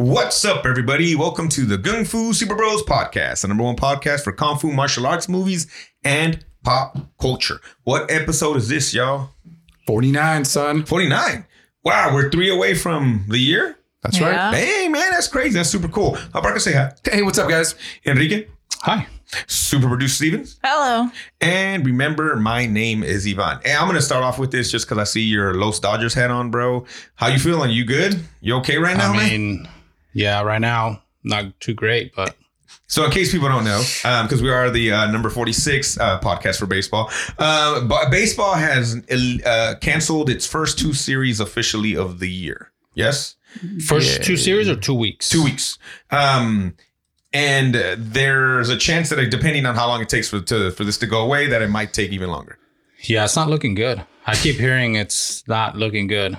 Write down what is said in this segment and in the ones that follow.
What's up, everybody? Welcome to the Gung Fu Super Bros podcast, the number one podcast for Kung Fu martial arts movies and pop culture. What episode is this, y'all? 49, son. 49. Wow, we're three away from the year. That's Yeah. right. Hey, man, that's crazy. That's super cool. How about I say hi? Hey, what's up, guys? Enrique, Hi. super producer Stevens. Hello. And remember, my name is Ivan. Hey, I'm gonna start off with this just because I see your Los Dodgers hat on, bro. How you feeling? You good? You okay right now, I man? Mean, yeah, right now not too great, but So, in case people don't know, because we are the uh, number 46 uh, podcast for baseball, uh, but baseball has uh, canceled its first two series officially of the year. Yes, first two series or two weeks? two weeks. Um, and uh, there's a chance that, depending on how long it takes for to, for this to go away, that it might take even longer. Yeah, it's not looking good. I keep hearing it's not looking good.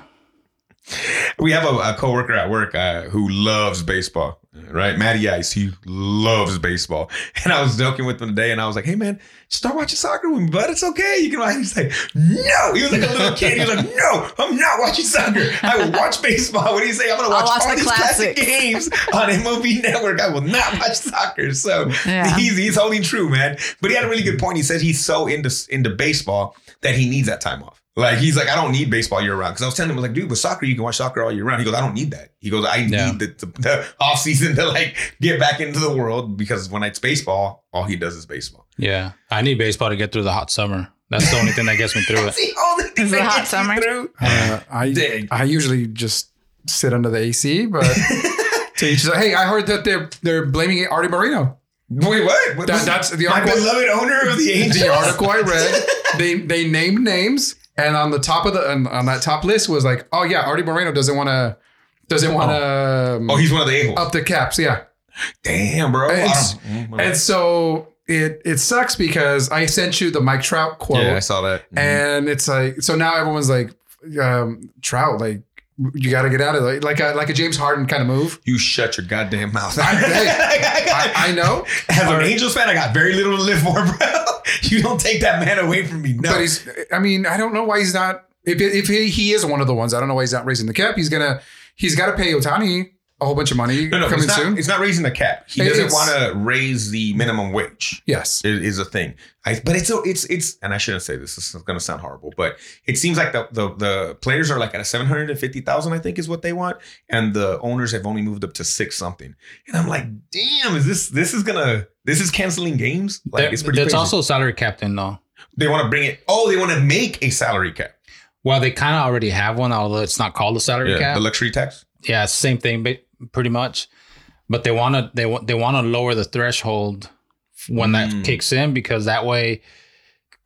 We have a, a coworker at work uh, who loves baseball, right? Matty Ice, he loves baseball. And I was joking with him today, and I was like, "Hey, man, start watching soccer with me, bud. It's okay. You can." watch." He's like, "No." He was like a little kid. He was like, "No, I'm not watching soccer. I will watch baseball." What do you say? I'm going to watch, watch all the these classic games on MLB Network. I will not watch soccer. So Yeah. he's he's holding true, man. But he had a really good point. He said he's so into into baseball that he needs that time off. Like he's like, I don't need baseball year round. Because I was telling him, I was like, dude, with soccer, you can watch soccer all year round. He goes, I don't need that. He goes, I Yeah. need the, the, the off season to like get back into the world because when it's baseball, all he does is baseball. Yeah, I need baseball to get through the hot summer. That's the only thing that gets me through That's it. the only thing Is that hot summer? through. Uh, I Dang. I usually just sit under the AC, but to each hey, I heard that they're they're blaming Artie Moreno. Wait, what? what That- that's the article. my beloved owner of the Angels. The article I read, they they named names, and on the top of the on, on that top list was like, oh yeah, Artie Moreno doesn't want to doesn't want to Oh, he's one of the a-holes. up the caps, yeah. Damn, bro. And- mm, And so it it sucks because I sent you the Mike Trout quote. yeah, I saw that. and it's like so now everyone's like um trout like you got to get out of it like a like a james harden kind of move you shut your goddamn mouth. I- I, I know As an Angels fan, I got very little to live for, bro. You don't take that man away from me. No. but he's i mean i don't know why he's not if, if he, he is one of the ones i don't know why he's not raising the cap he's gonna he's got to pay Ohtani a whole bunch of money no, no, coming it's not, soon it's not raising the cap. He It- doesn't want to raise the minimum wage. yes Is, is a thing. I, but it's a, it's it's and I shouldn't say this. This is going to sound horrible, but it seems like the the, the players are like at a seven hundred and fifty thousand. I think is what they want, and the owners have only moved up to six something. And I'm like, damn, is this this is gonna this is canceling games? Like There- it's pretty. There's crazy. also salary cap in though. they want to bring it. Oh, they want to make a salary cap. Well, they kind of already have one, although it's not called a salary Yeah, cap. the luxury tax. yeah, same thing, but pretty much. But they want to they want they want to lower the threshold when that Mm. kicks in because that way,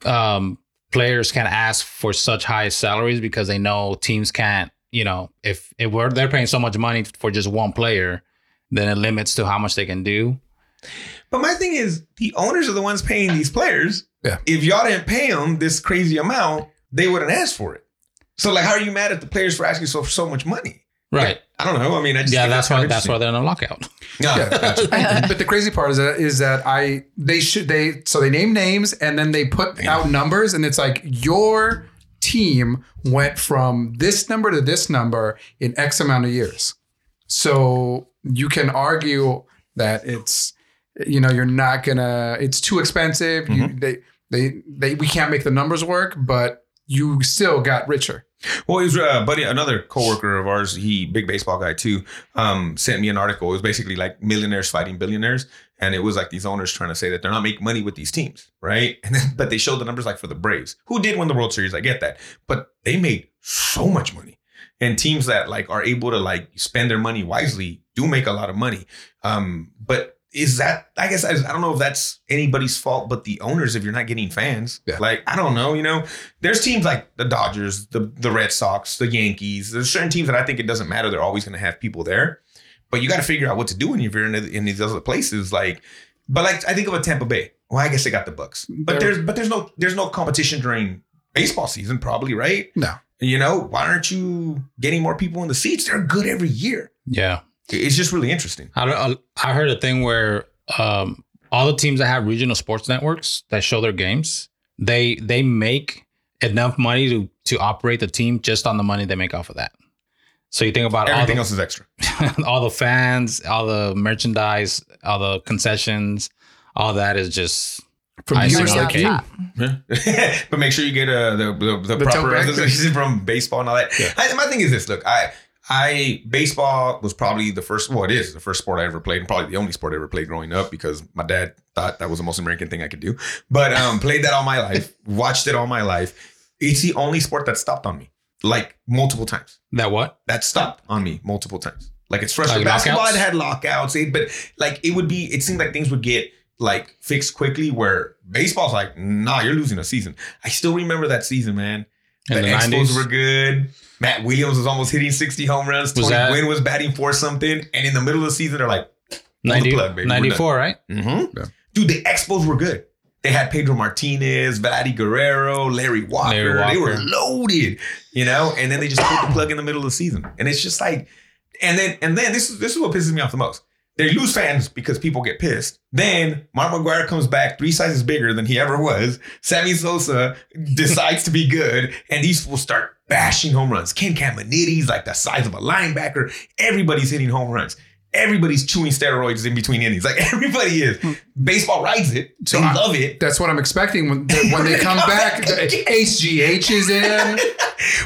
um, players can ask for such high salaries because they know teams can't. You know, if if we're they're paying so much money for just one player, then it limits to how much they can do. But my thing is, the owners are the ones paying these players. Yeah. If y'all didn't pay them this crazy amount, they wouldn't ask for it. So, like, how are you mad at the players for asking so so much money? Right. I don't know. I mean, I just Yeah, think that's why that's why they're in a lockout. interesting. Yeah, gotcha. But the crazy part is that is that I they should they so they name names and then they put out numbers and it's like your team went from this number to this number in X amount of years. So you can argue that it's you know you're not gonna it's too expensive. You, mm-hmm. they they they we can't make the numbers work, but you still got richer. Well, he was uh, buddy, another coworker of ours. He big baseball guy too. Um, sent me an article. It was basically like millionaires fighting billionaires, and it was like these owners trying to say that they're not making money with these teams, right? And then, but they showed the numbers like for the Braves, who did win the World Series. I get that, but they made so much money, and teams that like are able to like spend their money wisely do make a lot of money. Um, but is that I guess I, I don't know if that's anybody's fault but the owners if you're not getting fans. Yeah. Like I don't know, you know. There's teams like the Dodgers, the the Red Sox, the Yankees. There's certain teams that I think it doesn't matter. They're always going to have people there, but you got to figure out what to do when you're in, in these other places. Like, but like I think of a Tampa Bay. Well, I guess they got the Bucks, but They're- there's but there's no there's no competition during baseball season, probably right. No. You know why aren't you getting more people in the seats? They're good every year. Yeah. It's just really interesting. I I heard a thing where um, all the teams that have regional sports networks that show their games, they they make enough money to to operate the team just on the money they make off of that. So you think about all Everything the, else is extra. all the fans, all the merchandise, all the concessions, all that is just From I see. viewers Okay. like you. Top. but make sure you get uh, the the, the, The proper tote from baseball and all that. Yeah. I, my thing is this: look, I I baseball was probably the first. Well, it is the first sport I ever played, and probably the only sport I ever played growing up because my dad thought that was the most American thing I could do. But um, played that all my life, watched it all my life. It's the only sport that stopped on me, like multiple times. that what? That stopped on me multiple times. Like it's frustrating. Like Basketball, it had lockouts, it, but like it would be. It seemed like things would get like fixed quickly. Where baseball's like, nah, you're losing a season. I still remember that season, man. In the, the Expos 90s? were good. Matt Williams was almost hitting 60 home runs. Was Tony that- Gwynn was batting for something. And in the middle of the season, they're like, Pull the plug, baby. 94, right? mm-hmm. Yeah. dude, the Expos were good. They had Pedro Martinez, Vladdy Guerrero, Larry Walker. Larry They were loaded, you know. And then they just put the plug in the middle of the season, and it's just like, and then and then this is this is what pisses me off the most. They lose fans because people get pissed. Then Mark McGwire comes back three sizes bigger than he ever was. Sammy Sosa decides to be good, and these fools start bashing home runs. Ken Caminiti's like the size of a linebacker. Everybody's hitting home runs. Everybody's chewing steroids in between innings. Like everybody is. Hmm. Baseball rides it. So they I- love it. That's what I'm expecting when when they come back. the HGH is in.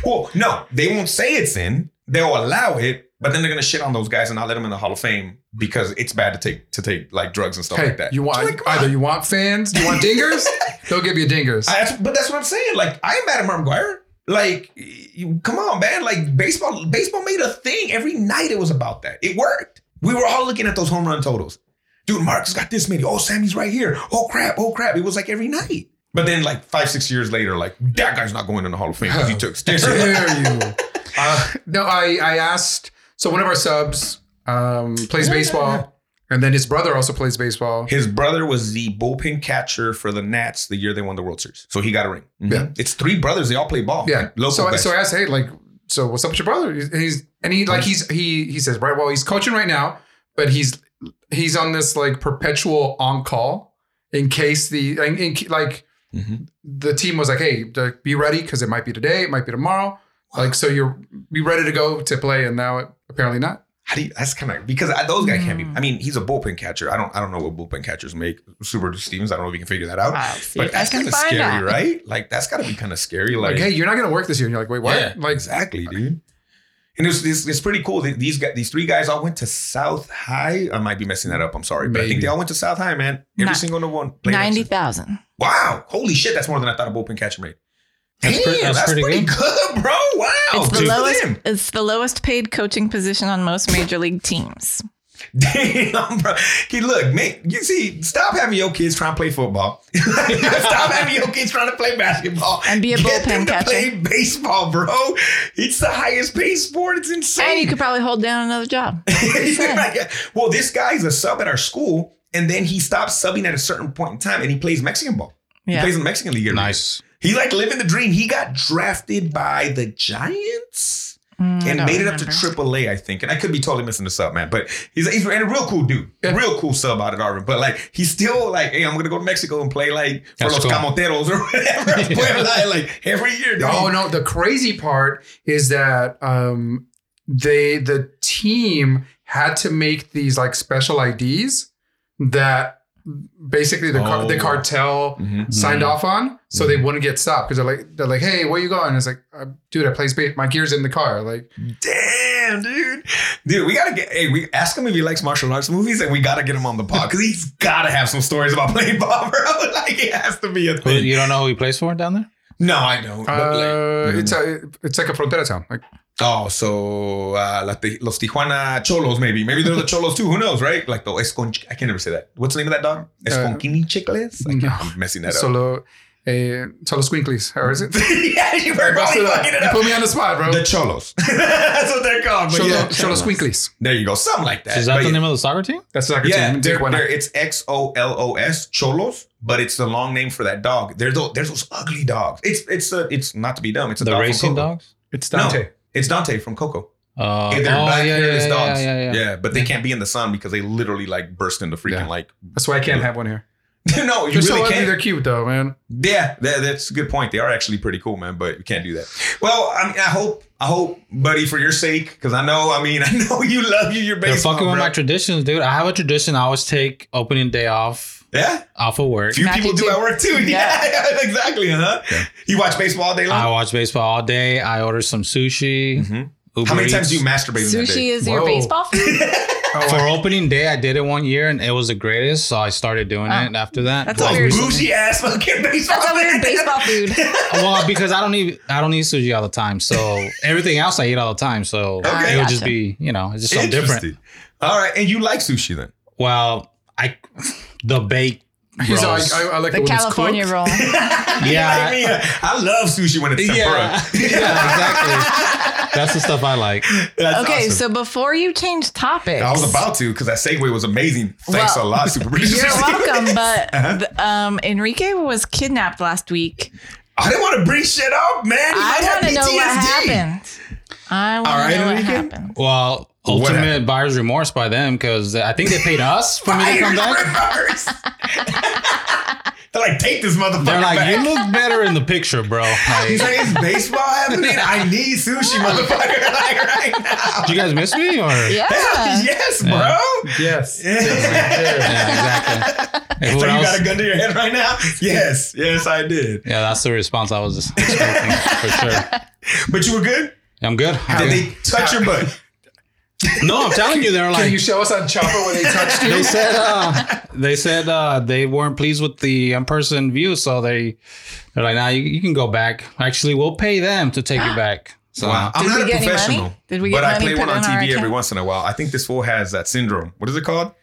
Well, no, they won't say it's in. They'll allow it, but then they're gonna shit on those guys and not let them in the Hall of Fame because it's bad to take to take like drugs and stuff Hey, like that. you want Like, either you want fans, you want dingers, they'll give you dingers. I, but that's what I'm saying. Like I am mad at Mark McGwire. Like, you, come on, man. Like baseball, baseball made a thing every night. It was about that. It worked. We were all looking at those home run totals. Dude, Mark's got this many. Oh, Sammy's right here. Oh crap. Oh crap. It was like every night. But then, like five, six years later, like that guy's not going in the Hall of Fame because he took steroids. Dare you? Uh, no, I I asked. So one of our subs um, plays baseball, and then his brother also plays baseball. His brother was the bullpen catcher for the Nats the year they won the World Series. So he got a ring. Mhm. Yeah. It's three brothers. They all play ball. Yeah. Like, local so guys. so I asked, hey, like, so what's up with your brother? He's, he's and he like he's he he says, right, well, he's coaching right now, but he's he's on this like perpetual on call in case the in, in, like Mhm. the team was like, hey, be ready because it might be today, it might be tomorrow. Like, so you're be ready to go to play, and now it, apparently not. How do you, that's kind of because I, those guys can't be. Mm. I mean, he's a bullpen catcher. I don't. I don't know what bullpen catchers make. Super Stevens. I don't know if you can figure that out. I'll but that's kind of scary, out. right? Like that's got to be kind of scary. Like, Like, hey, you're not gonna work this year. And you're like, wait, what? yeah, like, exactly, dude. And it's, it's, it's pretty cool. These guys, these three guys all went to South High. I might be messing that up. I'm sorry, but I think they all went to South High, man. Every Ni- single one. played Ninety next- thousand. Wow, holy shit, that's more than I thought a bullpen catcher made. That's Damn, pretty- that's, that's pretty, pretty good. bro. Wow, It's the good lowest. them. It's the lowest paid coaching position on most major league teams. Damn, bro. Okay, look, make you see, stop having your kids trying to play football. stop having your kids trying to play basketball. And be a Get bullpen them to catcher. Play baseball, bro. It's the highest paid sport. It's insane. And you could probably hold down another job. well, this guy's a sub at our school, and then he stops subbing at a certain point in time, and he plays Mexican ball. He plays in the Mexican league. every year. Nice. He like living the dream. He got drafted by the Giants Mm, and don't made it up to. AAA, I think. And I could be totally missing this up, man. But he's he's and a real cool dude, a real cool sub out at Auburn. But like he's still like, hey, I'm gonna go to Mexico and play like for That's los cool. Camoteros or whatever. Puebla, like every year. dude. Oh no, the crazy part is that um they the team had to make these like special IDs that basically the car, the Oh. cartel Mhm. signed Mhm. off on so they wouldn't get stopped because they're like they're like hey where you going it's like uh, dude I play space my gear's in the car like Damn, dude. Dude, we gotta get hey, we ask him if he likes martial arts movies and we gotta get him on the pod because he's gotta have some stories about playing ball, bro. Like it has to be a thing. You don't know who he plays for down there? No, I don't. but, uh, like, it's a it's like a frontera town like Oh, so uh, la Ti- los Tijuana Cholos, maybe. Maybe they're the Cholos too. Who knows, right? Like the Escon. I can never say that. What's the name of that dog? Esconquini Chicles? I no. I'm messing that up. solo eh, solo squinklies or is it yeah, you were Bust probably it up. fucking it you put me on the spot bro The Cholos. That's what they're called. But Solo, yeah. solo squinklies There you go. Something like that. Is that But the yeah. name of the soccer team? that's the soccer Yeah, team they're, Tijuana. they're- it's X O L O S Cholos, but it's the long name for that dog. There's those, there's those ugly dogs. It's it's a, it's not to be dumb. It's a The dog racing dogs? it's Dante No, it's Dante from Coco. Uh, Yeah, they're oh, black yeah, hairless yeah, dogs. yeah, yeah, yeah. but they can't be in the sun because they literally like burst into freaking Yeah. like. that's why I can't have one here no, you They're so really ugly. can't. They're cute though, man. Yeah, that, that's a good point. They are actually pretty cool, man. But you can't do that. Well, I mean, I hope, I hope, buddy, for your sake, because I know, I mean, I know you love you your They're baseball. fucking with bro. my traditions, dude. I have a tradition. I always take opening day off yeah, off of work. few Matthew people do too. at work too. Yeah, Yeah. exactly. Huh? You watch baseball all day long. I watch baseball all day. I order some sushi. Mhm. Uber How many times do you masturbate in Sushi day? is your baseball food? For opening day, I did it one year and it was the greatest. So I started doing Oh. it after that. That's Like a weird. bougie ass fucking baseball. That's a weird baseball food. well, because I don't eat I don't eat sushi all the time. So everything else I eat all the time. So Okay. it would just be, you know, it's just something different. All right, and you like sushi then? Well, I the baked He's rolls. like, I, I like The it when it's California roll. Yeah. Like me, uh, I love sushi when it's tempura. yeah, yeah, exactly. That's the stuff I like. That's Okay, awesome. so before you change topics, I was about to because that segue was amazing. Thanks Well, a lot, Super Breeze. You're welcome, but Uh-huh. the, um, Enrique was kidnapped last week. I didn't want to bring shit up, man. He I have want to know what happened. I want All right, to know what happened. Well, What ultimate happened? buyer's remorse by them because I think they paid us for me to come back. They're like, take this motherfucker They're like, back. you look better in the picture, bro. He's Like, like, is baseball happening? I need sushi, motherfucker, like right now. do you guys miss me or? Yeah. yes, bro. Yes. Yeah. Yeah, exactly. And So you else? got a gun to your head right now? Yes, yes, I did. Yeah, that's the response I was expecting for sure. But you were good. I'm good. Did they touch your butt? No, I'm telling you, they're like. Can you show us on Chopper when they touched you? they said uh, they said uh, they weren't pleased with the in-person view, so they they're like, "Nah, you, you can go back. Actually, we'll pay them to take you back." So Wow. I'm Did not we a get money? professional. Did we but I play one on in our TV every once in a while. I think this fool has that syndrome. What is it called?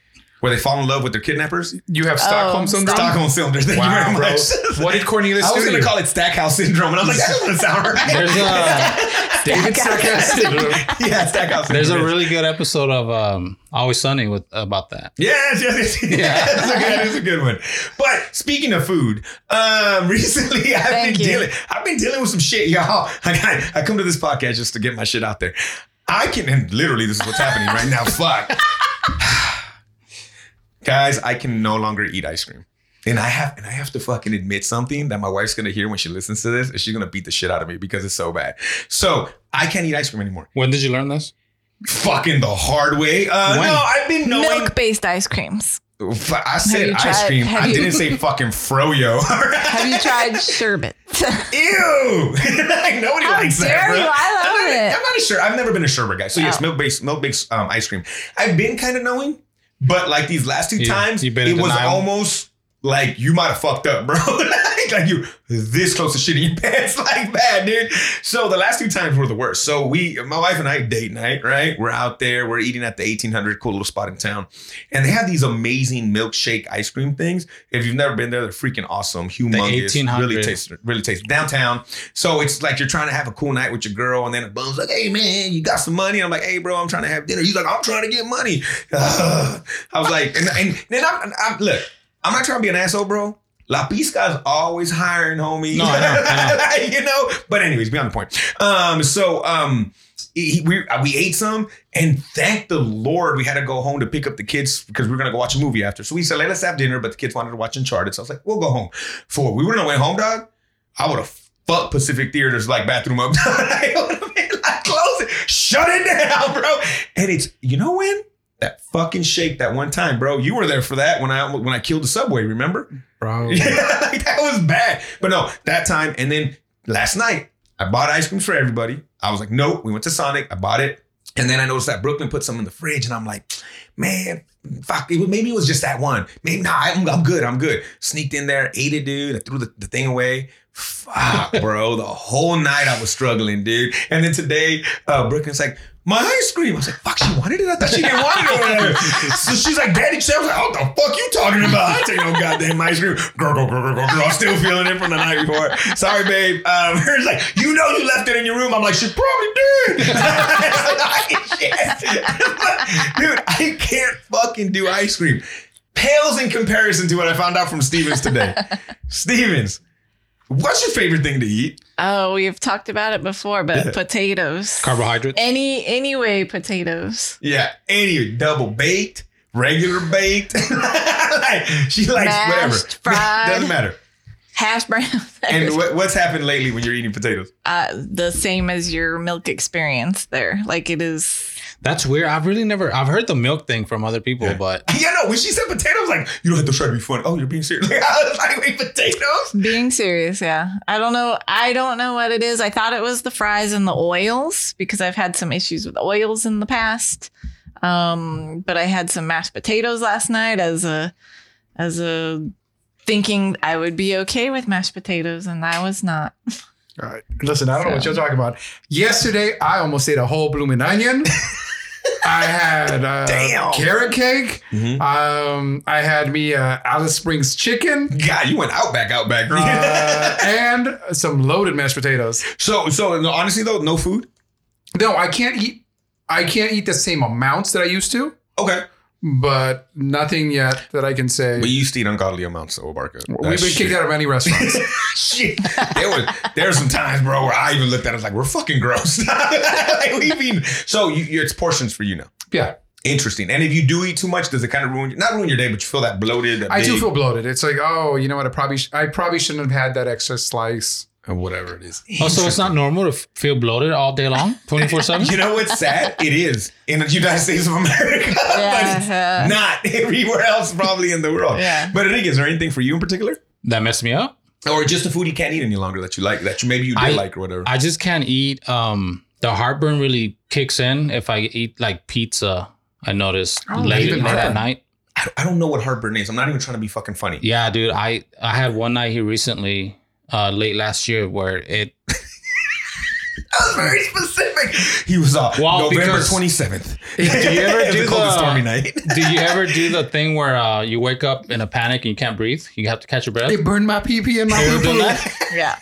Where they fall in love with their kidnappers? You have Stockholm Oh, syndrome. Stockholm syndrome. Thank Wow, you very bro. much. What did Cornelius I was do? going to to call it Stackhouse syndrome, and I was like, that doesn't sound right. there's a David Stackhouse syndrome. yeah, Stackhouse syndrome. there's a really good episode of um, Always Sunny with about that. Yes, yes, yes. Yeah, that's a good, that's a good one. But speaking of food, um, recently I've Thank been you. dealing, I've been dealing with some shit, y'all. I got, I come to this podcast just to get my shit out there. I can, and literally, this is what's happening right now. Fuck, guys, I can no longer eat ice cream. And I have, and I have to fucking admit something that my wife's gonna hear when she listens to this, and she's gonna beat the shit out of me because it's so bad. So I can't eat ice cream anymore. When did you learn this? Fucking the hard way. Uh, When? no, I've been knowing. Milk-based ice creams. I said you ice tried- cream. have I you- didn't say fucking froyo. Have you tried sherbet? Ew! like nobody How likes that. dare bro. you? I love I'm not, it. I'm not a sure. I've never been a sherbet guy. So yes, Oh. milk based milk based um, ice cream. I've been kind of knowing, but like these last two You- times, it was almost like you might have fucked up, bro. like, like you this close to shit shitting your pants like that, dude. So the last two times were the worst. So we, my wife and I, date night, right? We're out there, we're eating at the 1800, cool little spot in town, and they have these amazing milkshake ice cream things. If you've never been there, they're freaking awesome, humongous, 1800. really tastes, really tastes downtown. So it's like you're trying to have a cool night with your girl, and then a bum's like, "Hey man, you got some money?" I'm like, "Hey bro, I'm trying to have dinner." He's like, "I'm trying to get money." I was like, and, and then I'm, I'm look, I'm not trying to be an asshole, bro. La Pisca's always hiring, homie. No, I know, I you know. But anyways, beyond the point. Um, so um, he, we we ate some, and thank the Lord we had to go home to pick up the kids because we were gonna go watch a movie after. So we said, let's have dinner, but the kids wanted to watch Uncharted, so I was like, we'll go home. For we were on the way home, dog. I would have fucked Pacific Theaters like bathroom up. I would have been like, close it, shut it down, bro. And it's you know when that fucking shake that one time, bro. You were there for that when I when I killed the subway. Remember? Bro. Yeah, like that was bad. But no, that time. And then last night, I bought ice cream for everybody. I was like, nope. We went to Sonic. I bought it. And then I noticed that Brooklyn put some in the fridge. And I'm like, man, fuck. It, maybe it was just that one. Maybe, nah, I'm, I'm good. I'm good. Sneaked in there, ate it, dude. I threw the, the thing away. Fuck, bro. The whole night I was struggling, dude. And then today, uh, Brooklyn's like, my ice cream. I was like, fuck, she wanted it? I thought she didn't want it over there. So she's like, Daddy, she was like, what the fuck you talking about? I take no goddamn ice cream. Girl, girl, girl, girl, girl. I'm still feeling it from the night before. Sorry, babe. Um, her's like, you know you left it in your room. I'm like, she probably did. Dude, I can't fucking do ice cream. Pales in comparison to what I found out from Stevens today. Stevens, what's your favorite thing to eat? Oh, we've talked about it before, but potatoes. Carbohydrates. Any anyway, potatoes. Yeah, any double baked, regular baked. like, she likes Mashed, whatever. fried. Doesn't matter. Hash brown. And what, what's happened lately when you're eating potatoes? uh, the same as your milk experience there. Like it is. That's weird. I've really never. I've heard the milk thing from other people, Yeah. but Yeah, no. When she said potatoes, I was like, you don't have to try to be funny. Oh, you're being serious. Like, I was like, wait, potatoes? Being serious, yeah. I don't know. I don't know what it is. I thought it was the fries and the oils because I've had some issues with oils in the past. Um, but I had some mashed potatoes last night as a as a thinking I would be okay with mashed potatoes, and I was not. All right. Listen, I don't know what you're talking about. Yesterday, I almost ate a whole blooming onion. I had uh, Damn. carrot cake. Mhm. Um, I had me uh, Alice Springs chicken God, you went outback, outback. uh, and some loaded mashed potatoes. so, so no, honestly though, no food. No, I can't eat. I can't eat the same amounts that I used to, Okay, but nothing yet that I can say. We used to eat ungodly amounts of Barca. We've been kicked out of many restaurants. Shit, there was there were some times, bro, where I even looked at it I was like, we're fucking gross. like, we've so you, it's portions for you now. yeah, Interesting. And if you do eat too much, does it kind of ruin not ruin your day, but you feel that bloated? that I do feel bloated. It's like, oh, you know what? I probably, sh- I probably shouldn't have had that extra slice. Or whatever it is. also it's not normal to feel bloated all day long, twenty four seven. You know what's sad? It is in the United States of America, but it's Yeah. not everywhere else probably in the world. Yeah. But Enrique, is there anything for you in particular? That messed me up. Or just a food you can't eat any longer that you like, that you maybe you did I- like or whatever? I just can't eat. Um, the heartburn really kicks in if I eat like pizza. I noticed Oh, late, late at night. I, I don't know what heartburn is. I'm not even trying to be fucking funny. Yeah, dude. I I had one night here recently, uh, late last year, where it That was very specific. He was uh, Well, November 27th. Do you ever do a cold and the- stormy night? Do you ever do the thing where uh, you wake up in a panic and you can't breathe? You have to catch your breath. They burned my pee pee and my You ever poo poo. Yeah,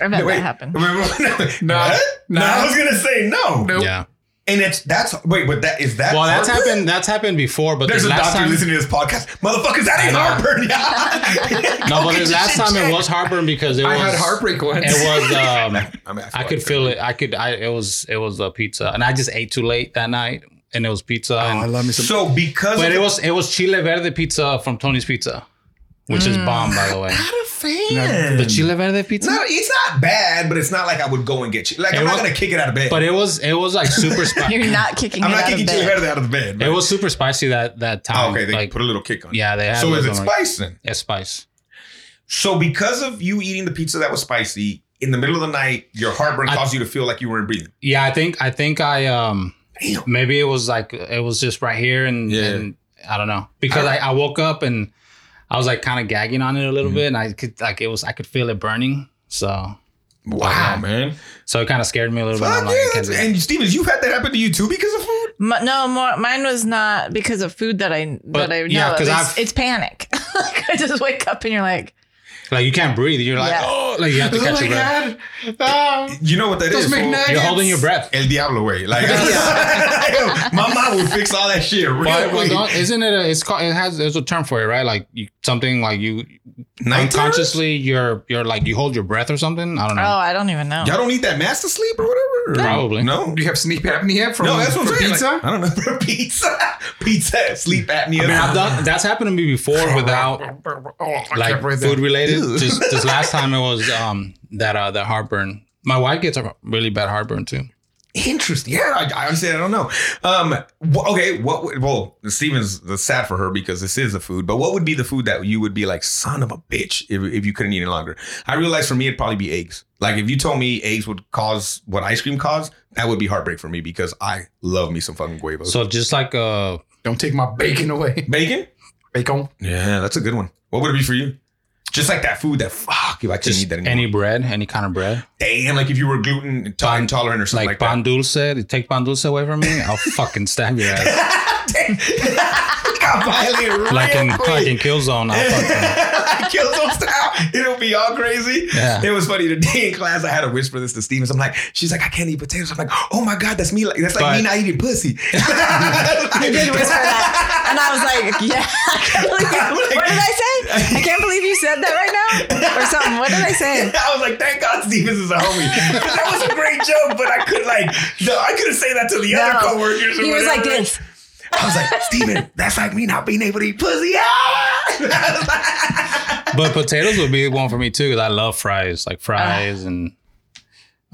I've had Wait, that happen. Remember? No. What? No. No, I was gonna say no. Nope. Yeah. And it's that's wait, but that is that. Well, that's heartburn? happened. That's happened before, but There's the a last doctor time. listening to this podcast. Motherfuckers, that ain't I know. heartburn. Yeah. No, but the last shit time it was heartburn because it I was had heartbreak once. It was. Um, I, mean, I could feel it. I could. I. It was. It was a pizza, and I just ate too late that night, and it was pizza. oh, I love me some. So because but of it was. It was chile verde pizza from Tony's Pizza, which is bomb, by the way. not a fan. The chile verde pizza. No, it's not bad, but it's not like I would go and get you. Like It I'm not gonna kick it out of bed. But it was. It was like super spicy. You're not kicking I'm it not out kicking of chili bed. verde out of the bed. It was super spicy that that Oh, time. okay. They like put a little kick on. yeah, they had. So a is it little spice then? Yeah, spice. So because of you eating the pizza that was spicy in the middle of the night, your heartburn I- caused you to feel like you weren't breathing. Yeah, I think. I think I um. Damn. Maybe it was like it was just right here, and, Yeah. and I don't know because I, I woke up and I was like kind of gagging on it a Mm-hmm. little bit, and I could like it was I could feel it burning. So Wow, man. so it kind of scared me a little bit. Fuck I'm like, yeah. can't do that. And Stevens, you've had that happen to you too because of food? M- no, more, mine was not because of food that I But, that I know. yeah, 'cause it's, I've- it's panic. like I just wake up and you're like, like you can't breathe. You're like Yeah. oh, like you have to oh catch my your breath. god! Ah, You know what that Those is? You're holding your breath. El Diablo way. Like my mom would fix all that shit real But, but quick. don't- isn't it? A, it's called. It has. There's a term for it, right? Like you, something like you Night unconsciously. You're you're like you hold your breath or something. I don't know. oh. I don't even know. Y'all don't eat that master sleep or whatever? Or- Probably. No. Do you have sleep apnea from, No, that's what I'm for saying. pizza? Like, I don't know. For pizza. Pizza, sleep apnea. I mean, I've done that's happened to me before without oh, like food related. Ew. just this last time it was um that uh that heartburn. My wife gets a really bad heartburn too. Interesting. Yeah, I, I honestly I don't know. Um. wh- okay. What? Would, well, Steven's the sad for her because this is a food. But what would be the food that you would be like, son of a bitch, if, if you couldn't eat any longer? I realized for me it'd probably be eggs. Like if you told me eggs would cause what ice cream caused, that would be heartbreak for me because I love me some fucking huevos. So just like uh Don't take my bacon away. bacon. Bacon. Yeah, that's a good one. What would it be for you? Just like that food that fuck if I couldn't just eat that anymore. any bread, any kind of bread. Damn, like if you were gluten intolerant or something Like, like, pan dulce, take pan dulce away from me, I'll fucking stab your ass. that. Got violent real Like in quick. like in Kill Zone, I'll fucking Kill some style. It'll be all crazy. Yeah. It was funny today in class. I had to whisper this to Stevens. I'm like, she's like, I can't eat potatoes. I'm like, oh my god, that's me. Like that's like But- me not eating pussy. You did whisper that, and I was like, "Yeah, I can't believe you. Like- what did I say? I can't believe you said that right now, or something. What did I say? I was like, thank God Stevens is a homie. that was a great joke, but I could like, no, I couldn't say that to the other coworkers. Or He was like this. I was like, Steven, that's like me not being able to eat pussy. Ah! But potatoes would be one for me too because I love fries, like fries, and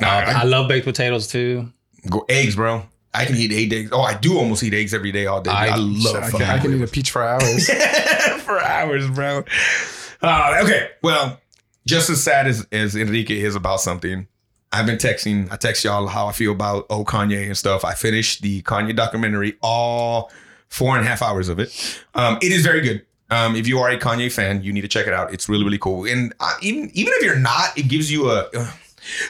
uh, I- I love baked potatoes too. Go eggs, bro. I can eat eight eggs. Oh, I do almost eat eggs every day, all day. I, I- love I can, I can eat a peach for hours. for hours, bro. Uh, okay, well, just as sad as, as Enrique is about something, I've been texting. I text y'all how I feel about oh Kanye and stuff. I finished the Kanye documentary, all four and a half hours of it. Um, it is very good. Um, if you are a Kanye fan, you need to check it out. It's really really cool. And uh, even even if you're not, it gives you a. Uh,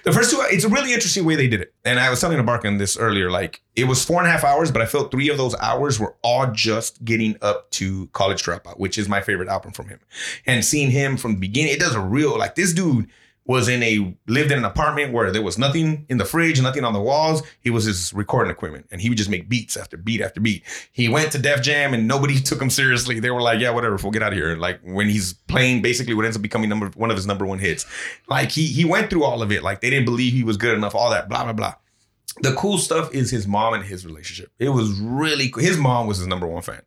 the first two, it's a really interesting way they did it. And I was telling Barkin this earlier. Like it was four and a half hours, but I felt three of those hours were all just getting up to College Dropout, which is my favorite album from him. And seeing him from the beginning, it does a real like this dude was in a lived in an apartment where there was nothing in the fridge, nothing on the walls. He was his recording equipment, and he would just make beats after beat after beat. He went to Def Jam, and nobody took him seriously. They were like, "Yeah, whatever, we'll get out of here." Like when he's playing, basically what ends up becoming number one of his number one hits. Like he he went through all of it. Like they didn't believe he was good enough. All that blah blah blah. The cool stuff is his mom and his relationship. It was really cool. His mom was his number one fan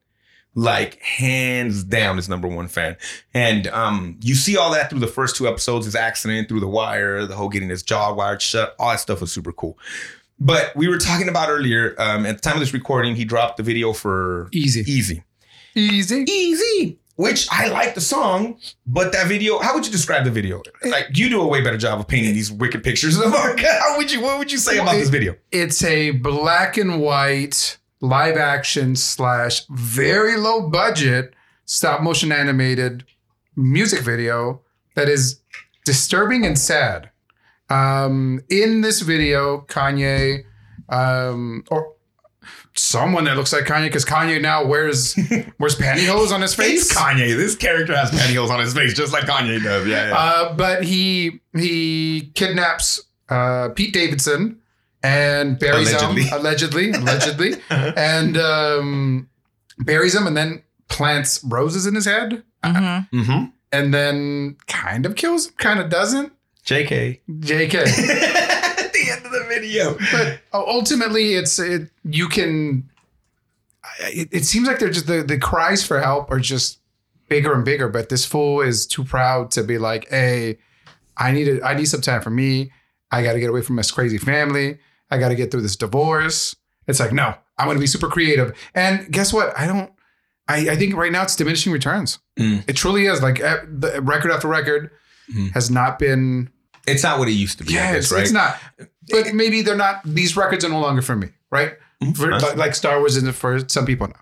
like hands down his number one fan. And um, you see all that through the first two episodes, his accident through the wire, the whole getting his jaw wired shut, all that stuff was super cool. But we were talking about earlier, um, at the time of this recording, he dropped the video for Easy. Easy. Easy. Easy. Which I like the song, but that video, how would you describe the video? Like you do a way better job of painting these wicked pictures of our How would you what would you say about this video? It's a black and white live action slash very low budget stop motion animated music video that is disturbing and sad. Um, in this video, Kanye, um, or someone that looks like Kanye, because Kanye now wears wears pantyhose on his face. It's Kanye. This character has pantyhose on his face, just like Kanye does. Yeah, yeah. Uh, but he he kidnaps uh, Pete Davidson and buries Allegedly. him allegedly, allegedly, and um, buries him, and then plants roses in his head, Mhm. mm-hmm. and then kind of kills him, kind of doesn't. JK. Jk. At the end of the video. but ultimately, it's it. You can. It, it seems like they're just the the cries for help are just bigger and bigger. But this fool is too proud to be like, "Hey, I need a, I need some time for me. I got to get away from this crazy family. I got to get through this divorce." It's like, no, I'm going to be super creative. And guess what? I don't. I, I think right now it's diminishing returns. Mm. It truly is. Like eh, the record after record Mhm. has not been It's not what it used to be. yeah, I guess, it's, right? it's not. But maybe they're not. These records are no longer for me, right? Mhm. For, like, like Star Wars is for some people now.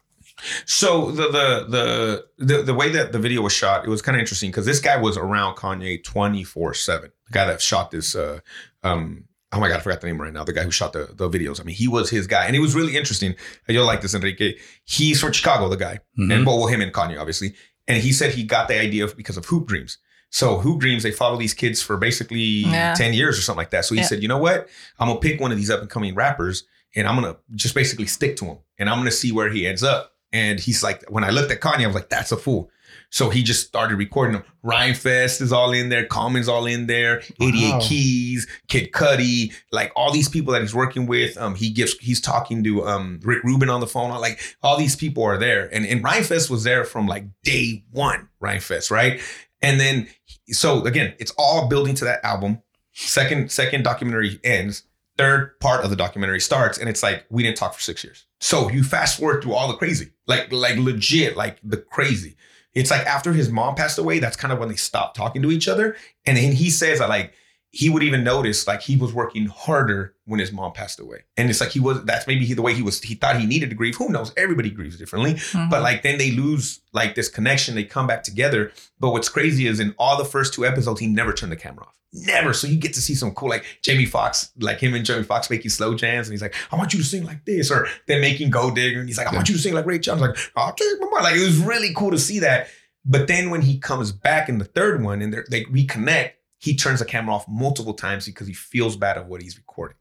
So the the the the the way that the video was shot, it was kind of interesting because this guy was around Kanye twenty four seven. The guy that shot this, uh, um, oh my god, I forgot the name right now. The guy who shot the the videos. I mean, he was his guy, and it was really interesting. You'll like this, Enrique. He's from Chicago, the guy, Mhm. and well, well, him and Kanye, obviously. And he said he got the idea because of Hoop Dreams. So Hoop Dreams, they follow these kids for basically Yeah. ten years or something like that. So he Yeah. said, you know what? I'm gonna pick one of these up and coming rappers, and I'm gonna just basically stick to him, and I'm gonna see where he ends up. And he's like, when I looked at Kanye, I was like, that's a fool. So he just started recording them. Rhymefest is all in there. Common's all in there. 88 Wow. Keys, Kid Cudi, like all these people that he's working with. Um, he gives, he's talking to um Rick Rubin on the phone. Like all these people are there. And, and Rhymefest was there from like day one, Rhymefest, right? And then, so again, it's all building to that album. Second, second documentary ends. Third part of the documentary starts, and it's like we didn't talk for six years. So you fast forward through all the crazy, like like legit, like the crazy. It's like after his mom passed away, that's kind of when they stopped talking to each other. And then he says that like he would even notice like he was working harder when his mom passed away. And it's like he was that's maybe he, the way he was he thought he needed to grieve. Who knows? Everybody grieves differently. Mhm. But like then they lose like this connection. They come back together. But what's crazy is in all the first two episodes, he never turned the camera off. Never. So you get to see some cool like Jamie Foxx, like him and Jamie Foxx making slow jams, and he's like, "I want you to sing like this," or then making Gold Digger, and he's like, "I want you to sing like Ray Charles." Like, "I'll take my mind." Like it was really cool to see that. But then when he comes back in the third one and they're- they reconnect, he turns the camera off multiple times because he feels bad of what he's recording.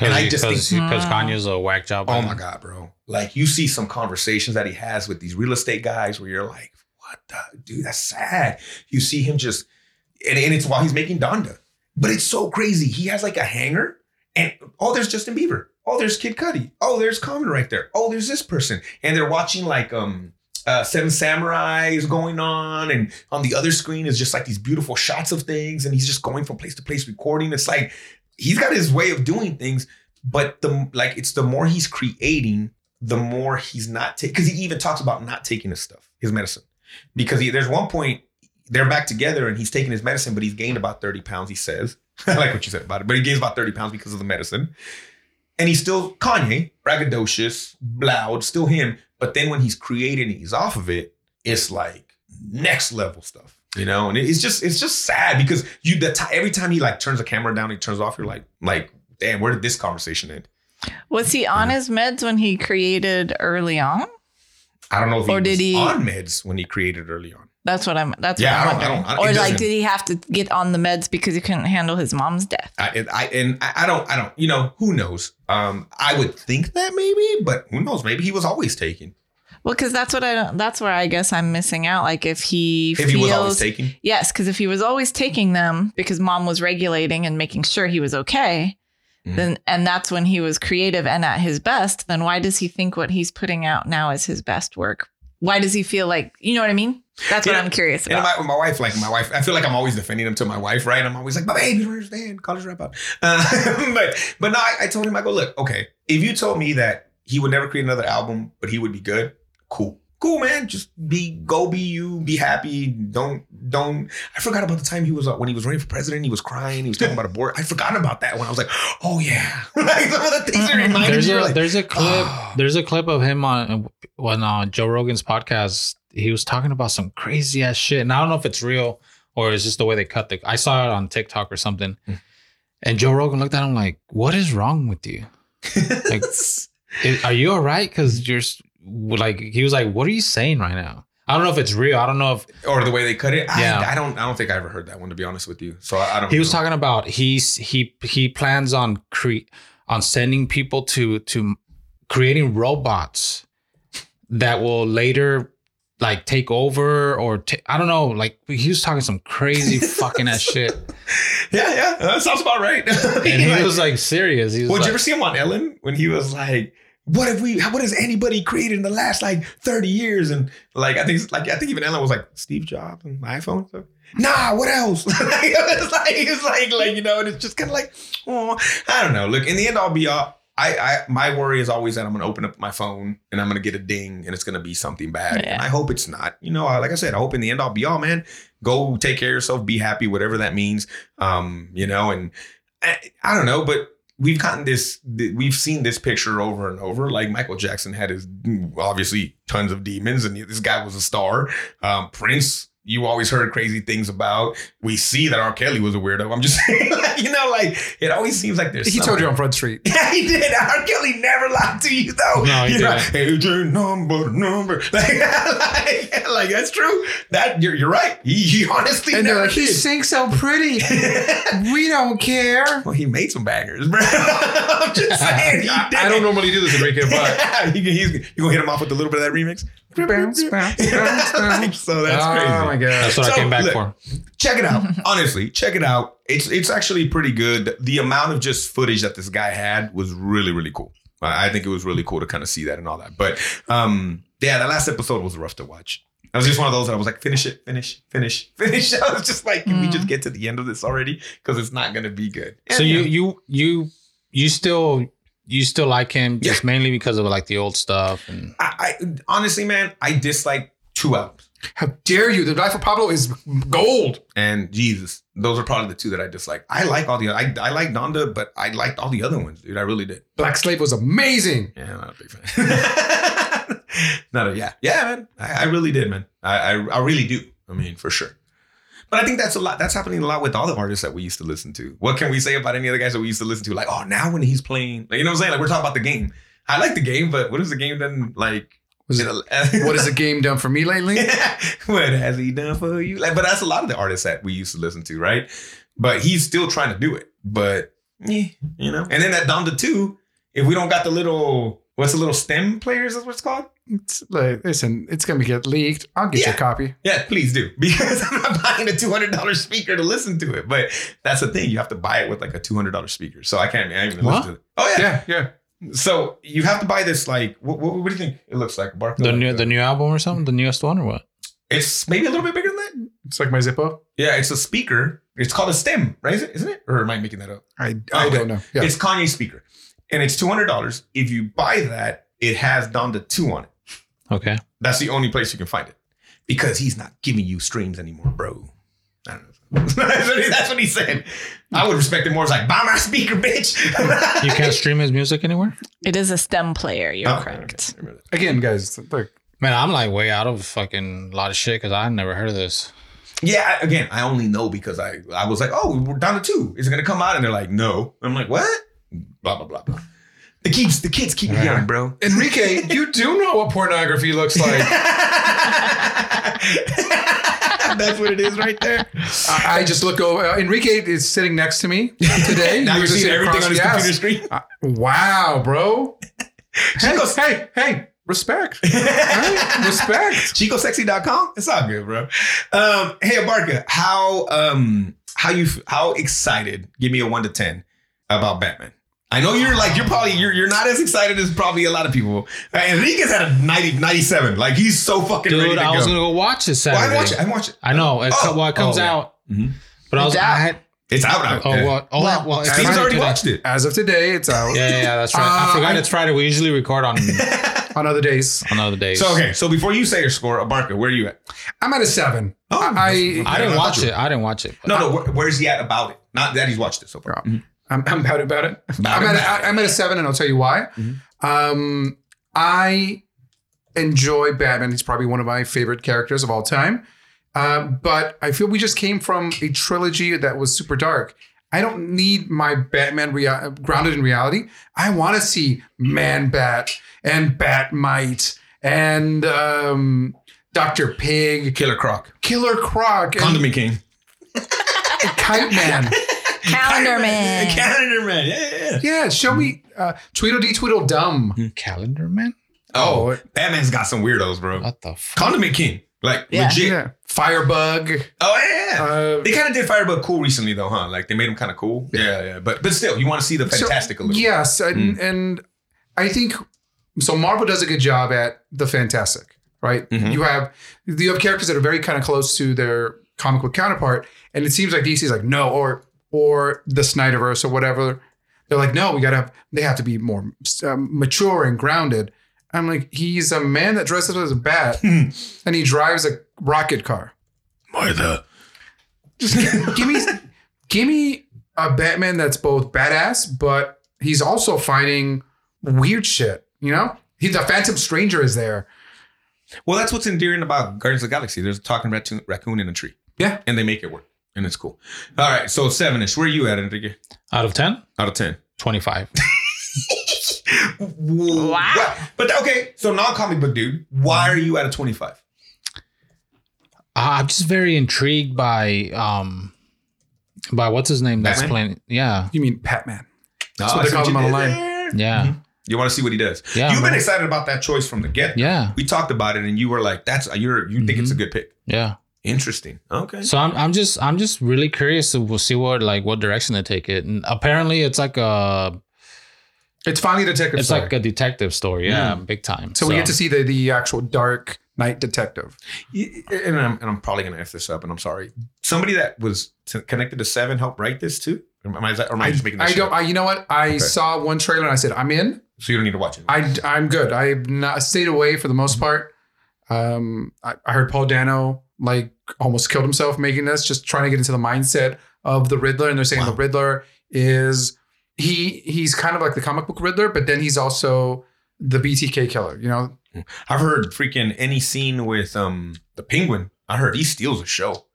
And I just because Kanye's a whack job. Oh my God, bro. Like you see some conversations that he has with these real estate guys where you're like, what the dude, that's sad. You see him just and, and it's while he's making Donda. But it's so crazy. He has like a hanger and oh, there's Justin Bieber. oh, there's Kid Cudi. Oh, there's Common right there. Oh, there's this person. And they're watching like um uh, Seven Samurais going on, and on the other screen is just like these beautiful shots of things, and he's just going from place to place recording. It's like he's got his way of doing things, but the like it's the more he's creating, the more he's not taking. Because he even talks about not taking his stuff, his medicine, because he, there's one point they're back together and he's taking his medicine, but he's gained about thirty pounds. He says, I like what you said about it, but he gains about thirty pounds because of the medicine. And he's still Kanye, braggadocious, loud, still him. But then when he's creating and he's off of it, it's like next level stuff, you know. And it's just it's just sad because you the t- every time he like turns the camera down, he turns off. You're like like damn, where did this conversation end? Was he on his meds when he created early on? I don't know if he Or did was he- on meds when he created early on. That's what I'm. That's Yeah, I what don't- I I'm wondering. don't- or like, did he have to get on the meds because he couldn't handle his mom's death? I, I and I I don't I don't you know who knows. Um, I would think that maybe, but who knows? Maybe he was always taking. Well, because that's what I. don't- That's where I guess I'm missing out. Like if he If feels he was always taking, yes, because if he was always taking them because mom was regulating and making sure he was okay, Mhm. then and that's when he was creative and at his best. Then why does he think what he's putting out now is his best work? Why does he feel like you know what I mean? That's what Yeah. I'm curious And my, my wife, like my wife, I feel like I'm always defending him to my wife, right? I'm always like, but babe, you understand. College dropout. Uh, but but no, I, I told him, I go, look, okay, if you told me that he would never create another album, but he would be good, cool. Cool, man. Just be, go be you, be happy. Don't, don't. I forgot about the time he was, uh, when he was running for president, he was crying. He was talking about abortion. I forgot about that when I was like, oh yeah. like some of the things reminded There's a like, there's a clip oh. there's a clip of him on when on Joe Rogan's podcast. He was talking about some crazy ass shit, and I don't know if it's real or it's just the way they cut the. I saw it on TikTok or something, Hmm. and Joe Rogan looked at him like, "What is wrong with you? Like, are you all right? Because you're like." He was like, "What are you saying right now?" I don't know if it's real. I don't know if or the way they cut it. Yeah. I, I don't, I don't think I ever heard that one to be honest with you. So I, I don't he was know. talking about he's he he plans on cre- on sending people to to creating robots that will later like take over or ta- I don't know like he was talking some crazy fucking ass shit Yeah, yeah, that sounds about right. and he was like serious he was well, did like, you ever see him on Ellen when he was like, "What have we? What has anybody created in the last like thirty years?" And like, I think, like, I think even Ellen was like, "Steve Jobs and iPhone." So, nah, what else? like, it was like, it's like, like you know, and it's just kind of like, oh, I don't know. Look, in the end, I'll be all. I, I, my worry is always that I'm going to open up my phone and I'm going to get a ding and it's going to be something bad. Yeah. And I hope it's not. You know, I- like I said, I hope in the end I'll be all man. Go take care of yourself, be happy, whatever that means. Um, you know, and I, I don't know, but we've gotten this, we've seen this picture over and over. Like Michael Jackson had his obviously tons of demons, and this guy was a star. Um, Prince, you always heard crazy things about. We see that R. Kelly was a weirdo. I'm just saying, like, you know, like it always seems like there's. He told you on Front Street. yeah, he did. R. Kelly never lied to you, though. No, he you didn't. Adrian number number. Like, like, like, that's true. That you're, you're right. He, he honestly And never like, he sings so pretty. we don't care. well, he made some bangers, bro. I'm just saying. He I, did I don't it. normally do this, Enrique, but Yeah, he, he's you gonna hit him off with a little bit of that remix. Bounce, bounce, bounce, bounce. so that's oh crazy. my god. that's what I came back look, for check it out. Honestly, check it out. It's it's actually pretty good. The amount of just footage that this guy had was really really cool. I I think it was really cool to kind of see that and all that. But um, yeah, the last episode was rough to watch. It was just one of those that I was like, finish it, finish, finish, finish. I was just like, can we Mm. just get to the end of this already? Because it's not gonna be good. so you you you you still you still like him just Yeah. mainly because of like the old stuff and I, I honestly, man, I dislike two albums. How dare you? The Life of Pablo is gold. and Yeezus. Those are probably the two that I dislike. I like all the I I like Donda, but I liked all the other ones, dude. I really did. Black Slave was amazing. Yeah, I'm not a big fan. not a, yeah, yeah, man. I, I really did, man. I, I I really do. I mean, for sure. But I think that's a lot. That's happening a lot with all the artists that we used to listen to. What can we say about any other guys that we used to listen to? Like, oh, now when he's playing, like, you know what I'm saying? Like, we're talking about the game. I like the game, but what has the game done? Like, Was it, what has the game done for me lately? what has he done for you? Like, but that's a lot of the artists that we used to listen to, right? But he's still trying to do it. But yeah, you know. And then that Donda 2, if we don't got the little what's the little stem players, is what it's called? It's like, listen, it's gonna get leaked. I'll get you a copy. Yeah, please do. Because I'm not buying a $200 speaker to listen to it. But that's the thing. You have to buy it with like a $200 speaker. So I can't, I ain't even What? listen to it. Oh, yeah. Yeah, yeah. So you have to buy this. Like, what, what, what do you think it looks like? Bark The new the new album or something, the newest one or what? It's maybe a little bit bigger than that. It's like my Zippo. Yeah, it's a speaker. It's called a stem, right? Is it? Isn't it? Or am I making that up? I, I Okay. don't know. Yeah. It's Kanye's speaker, and it's two hundred dollars. If you buy that, it has Donda two on it. Okay. That's the only place you can find it because he's not giving you streams anymore, bro. I don't know. that's, what he, that's what he said. I would respect it more as like, buy my speaker, bitch. You can't stream his music anywhere? It is a stem player. You're Oh, correct. okay. Again, guys, look, Man, I'm like way out of fucking a lot of shit because I never heard of this. Yeah, again, I only know because I I was like, oh, we're down to two. Is it gonna come out? And they're like, no. I'm like, what? Blah blah blah blah. The kids, the kids keep me young, bro. Enrique, you do know what pornography looks like. That's what it is right there. I, I just look over. uh, Enrique is sitting next to me today. now You you're just seeing everything across on his the computer ass. screen. Uh, wow, bro. hey, Chico's- hey, hey, respect. Right? Respect. ChicoSexy.com. It's all good, bro. Um, hey Abarca, how um how you how excited? Give me a one to ten about Batman. I know you're like you're probably you're you're not as excited as probably a lot of people. Uh, Enrique's at a 90, 97. Like he's so fucking ready Dude, to I was go. gonna go watch it well, I didn't watch it. I watch it. I know. It, Oh. well, it comes Oh, yeah. out. Mhm. But I was It's I out. had It's out now. oh Yeah. what oh Well, well, it's Steve's already today. watched it. As of today, it's out. Yeah, yeah, yeah, that's right. I Uh, forgot I- it's Friday. We usually record on On other days, on other days. So okay, so before you say your score, Abarca, where are you at? I'm at a seven. Oh, I, I I didn't thought watch it. I didn't watch it. No, no, where, where's he at about it? Not that he's watched it so far. I'm, I'm about about it. About I'm, at about a, I'm at a seven, and I'll tell you why. Um, I enjoy Batman. He's probably one of my favorite characters of all time. Um, but I feel we just came from a trilogy that was super dark. I don't need my Batman rea- grounded in reality. I want to see Man Bat and Bat Bat-Mite and um, Doctor Pig, Killer Croc, Killer Croc, and Condiment King, Kite Man. Calendar man. Calendar Man. Yeah, yeah, yeah. Yeah, show me uh, Tweedledee Tweedledum. Calendar man. Oh, Oh, Batman's got some weirdos, bro. What the fuck? Condiment King, like Yeah. legit. Yeah, Firebug. Oh yeah. Uh, they kind of did Firebug cool recently though, huh? Like they made him kind of cool. Yeah, yeah. But but still, you want to see the so- fantastic a little. yes, and, and I think so. Marvel does a good job at the fantastic, right? Mhm. You have you have characters that are very kind of close to their comic book counterpart, and it seems like DC's like no, or or the Snyderverse or whatever. They're like no, we gotta have. They have to be more um, mature and grounded. I'm like, he's a man that dresses as a bat, and he drives a rocket car. Martha. Just give, give me give me a Batman that's both badass, but he's also fighting weird shit. You know, he the Phantom Stranger is there. Well, that's what's endearing about Guardians of the Galaxy. There's a talking raccoon, raccoon in a tree. Yeah. and they make it work, and it's cool. All right, so seven ish. Where are you at, Enrique? Out of 10? Out of ten. 25. Wow. But okay, so non-comic book dude, why are you at a twenty-five? Uh, I'm just very intrigued by um by what's his name that's Batman? playing. Yeah. You mean Batman? That's what they call him on the line. Yeah. You want to see what he does. Yeah, You've been man. excited about that choice from the get. Yeah. We talked about it, and you were like, "That's you're you think it's a good pick." Yeah. Interesting. Okay. So I'm I'm just I'm just really curious to we'll see what like what direction they take it. And apparently it's like a It's finally a detective. it's story. like a detective story. Yeah, big time. so, we get to see the the actual Dark night detective. And I'm, and I'm probably gonna f this up, and I'm sorry. Somebody that was connected to Seven helped write this too. Am I, or am I, just making that I don't. I, you know what? I Okay. saw one trailer and I said, I'm in. So you don't need to watch it. I I'm good. I've not stayed away for the most part. Um, I, I heard Paul Dano like almost killed himself making this, just trying to get into the mindset of the Riddler. And they're saying Wow. the Riddler is he he's kind of like the comic book Riddler, but then he's also the BTK killer. You know, I've heard freaking any scene with um the Penguin. I heard he steals a show,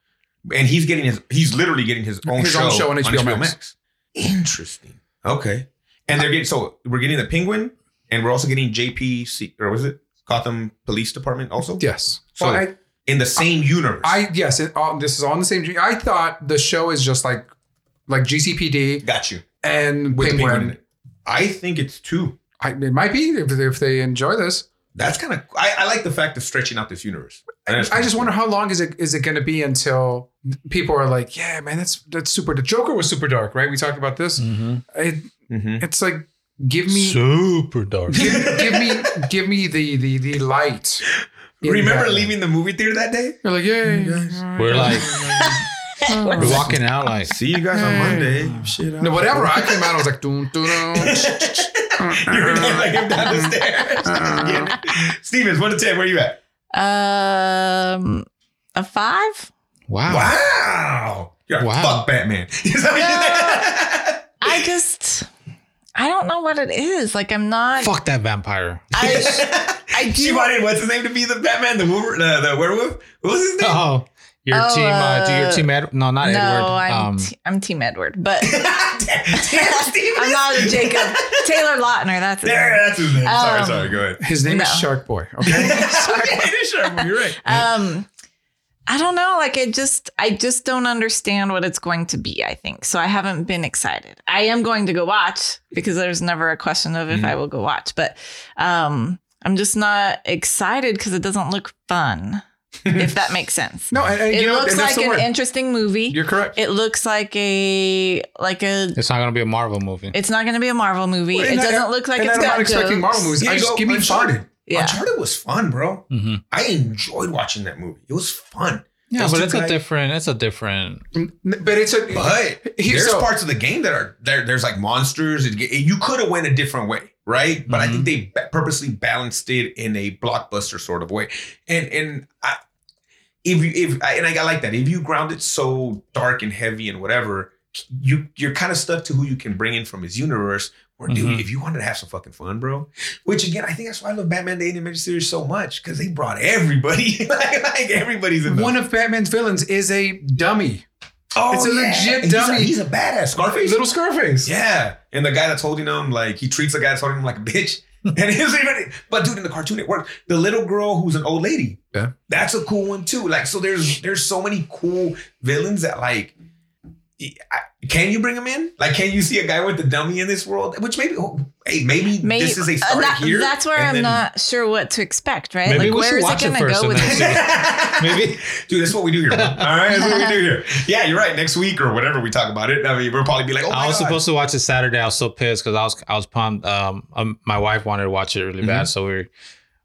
and he's getting his he's literally getting his own His show own show on HBO Max. Interesting. Okay, and they're getting so we're getting the Penguin, and we're also getting JP or was it Gotham Police Department also? yes. So well, I, in the same universe. I yes, it, all, this is all in the same. I thought the show is just like like GCPD got you and with Penguin. Penguin. I think it's two. I, it might be if, if they enjoy this. That's kind of I, I like the fact of stretching out this universe. And I just kinda wonder how long is it is it going to be until people are like, yeah, man, that's that's super. The Joker was super dark, right? We talked about this. Mhm. It, Mhm. it's like give me super dark. give, give me give me the the the light. In Remember Batman. leaving the movie theater that day? You're like, yay. We're like, we're walking out like, See you guys on Monday. Shit. No, whatever. I came out, I was like, dun, dun, dun. you were like him down the stairs. Stevens, one to ten, where are you at? Um, a five. wow. Wow. You're a Wow. fuck Batman. Is that what you? I just, I don't know what it is. Like I'm not. Fuck that vampire. I, I do. She wanted what's his name to be the Batman, the wolver, the, the werewolf. What was his name? Oh, your Oh, team. Uh, do your uh, team. Ed- no, not no, Edward. I'm um, t- I'm Team Edward, but I'm not a Jacob Taylor Lautner. That's his There, name. that's his name. sorry, Um, sorry. Go ahead. His name is No. Shark Boy. Okay. sure, you're right. Um, I don't know. Like I just, I just don't understand what it's going to be. I think so. I haven't been excited. I am going to go watch because there's never a question of if Mhm. I will go watch, but um, I'm just not excited because it doesn't look fun. if that makes sense. No, and, and It you know, looks and like an word. interesting movie. You're correct. it looks like a like a. it's not gonna be a Marvel movie. It's not going to be a Marvel movie. Well, it I- doesn't look like and it's I'm got not expecting jokes. Marvel movies. Here I you just go, give me Uncharted. Fun. Yeah. Uncharted was fun, bro. hmm I enjoyed watching that movie. It was fun. Yeah, Those but two it's a different. It's a different. But it's a But He- there's so- parts of the game that are there. There's like monsters. It, you could have went a different way, right? But I think they ba- purposely balanced it in a blockbuster sort of way. And and I, if you if and I got like that. If you ground it so dark and heavy and whatever, you you're kind of stuck to who you can bring in from his universe. Or dude, Mhm. if you wanted to have some fucking fun, bro. Which again, I think that's why I love Batman the Animated Series so much because they brought everybody. like, like everybody's in one of Batman's villains is a dummy, Oh, It's a legit And he's a- dummy. He's a, badass. Scarface. little Scarface. Yeah, and the guy that's holding him, like he treats the guy that's holding him like a bitch. And he's even, but dude, in the cartoon it worked. The little girl who's an old lady, Yeah. that's a cool one too. Like, so there's there's so many cool villains that like, can you bring them in? Like, can you see a guy with the dummy in this world? Which maybe, oh, hey, maybe, Maybe this is a uh, start that- here. That's where I'm then- not sure what to expect. Right? Maybe like we where should watch it it going to first go with this? Maybe. Dude, that's what we do here. bro. All right, that's what we do here. Yeah, you're right. Next week or whatever we talk about it, I mean, we'll probably be like, oh my I was God. supposed to watch it Saturday. I was so pissed because I was I was pumped. Um, um, my wife wanted to watch it really bad, so we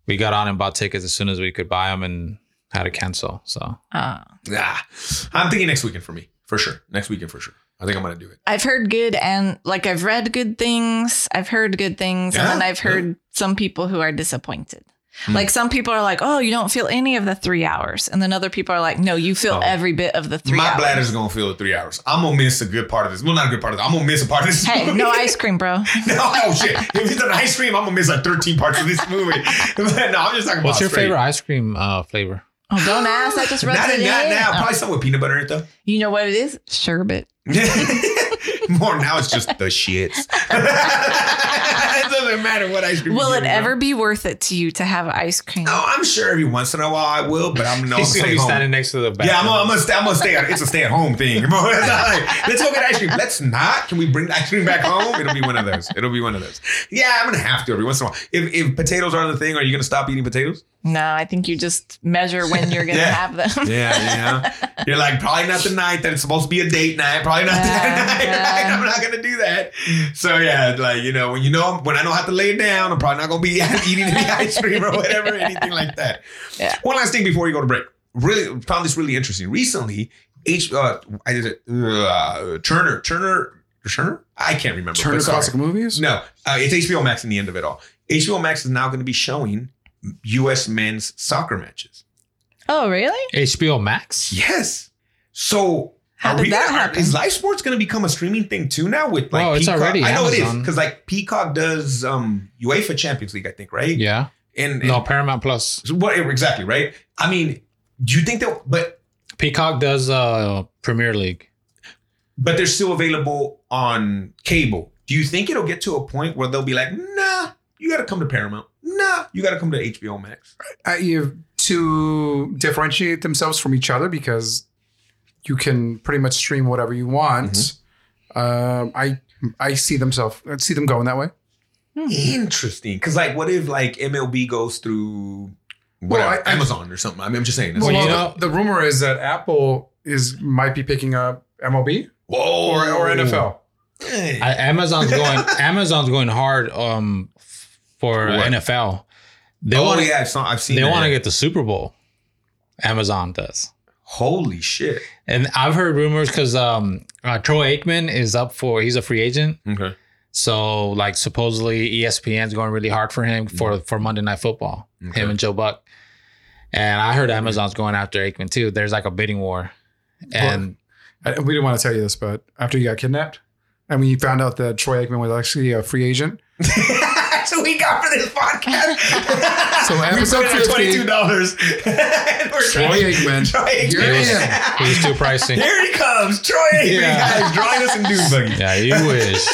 we got on and bought tickets as soon as we could buy them and had to cancel. So Uh, Ah, I'm thinking next weekend for me, for sure. Next weekend for sure. I think I'm gonna do it. I've heard good and like I've read good things. I've heard good things, Yeah, and then I've heard some people who are disappointed. Hmm. Like some people are like, "Oh, you don't feel any of the three hours," and then other people are like, "No, you feel Oh. every bit of the three My hours." bladder's gonna feel the three hours. I'm gonna miss a good part of this. Well, not a good part of this. I'm gonna miss a part of this. Hey, movie. no ice cream, bro. no, oh shit. If it's an ice cream, I'm gonna miss like 13 parts of this movie. No, I'm just talking what's about your straight. favorite ice cream uh, flavor? Oh, don't ask. I just read Not it in that now. Oh. Probably something with peanut butter in it though. You know what it is? Sherbet. More now, it's just the shits. it doesn't matter what ice cream. Will you it give ever be worth it to you to have ice cream? No, I'm sure every once in a while I will, but I'm no. He's stay gonna be home. standing next to the bathroom. Yeah, I'm gonna, I'm gonna stay. I'm gonna stay. At, it's a stay at home thing. Like, Let's go get ice cream. Let's not. Can we bring the ice cream back home? It'll be one of those. It'll be one of those. Yeah, I'm gonna have to every once in a while. If, if potatoes are the thing, are you gonna stop eating potatoes? No, I think you just measure when you're gonna Yeah. have them. Yeah, yeah. You're like probably not the night that it's supposed to be a date night. Probably not that night. Yeah. Right? I'm not gonna do that. So yeah, like you know, when you know when I know how to lay it down, I'm probably not gonna be eating any ice cream or whatever, anything like that. Yeah. One last thing before we go to break. Really found this really interesting. Recently, H uh I did it uh, Turner Turner Turner I can't remember. Turner. Classic Movies. No, uh, it's HBO Max in the end of it all. HBO Max is now going to be showing U.S. men's soccer matches. Oh, really? HBO Max. Yes. So How did we that happen? Is live sports going to become a streaming thing too now? With like Well, it's Peacock? already I know it is because like Peacock does um UEFA Champions League, I think, right? Yeah. And, and No, Paramount Plus. what exactly, right? I mean, do you think that? But Peacock does uh Premier League. but they're still available on cable. Do you think it'll get to a point where they'll be like, nah, you got to come to Paramount. Nah, you got to come to HBO Max. uh, you to differentiate themselves from each other because you can pretty much stream whatever you want. Mm-hmm. Um, I I see themselves. I see them going that way. Interesting. Because like, what if like MLB goes through whatever, I- I- Amazon or something? I mean, I'm just saying. Well, Well, you know- the, the rumor is that Apple is might be picking up MLB Whoa. or, or NFL. I, Amazon's going. Amazon's going hard um for What? NFL. They oh want to. yeah, I saw, I've seen. They want to get the Super Bowl. Amazon does. Holy shit. And I've heard rumors because um, uh, Troy Aikman is up for he's a free agent. Okay. So like supposedly ESPN's going really hard for him for for Monday Night Football. Okay. Him and Joe Buck. And I heard Amazon's going after Aikman too. There's like a bidding war. And I, we didn't want to tell you this, but after you got kidnapped, and when you found out that Troy Aikman was actually a free agent, That's what we got for this podcast. So episode 50. twenty two dollars. Troy Aikman, Troy Aikman. was, in. it was too pricey. Here he comes, Troy Aikman. Yeah. Guys, drawing us in dune buggy. Yeah, you wish.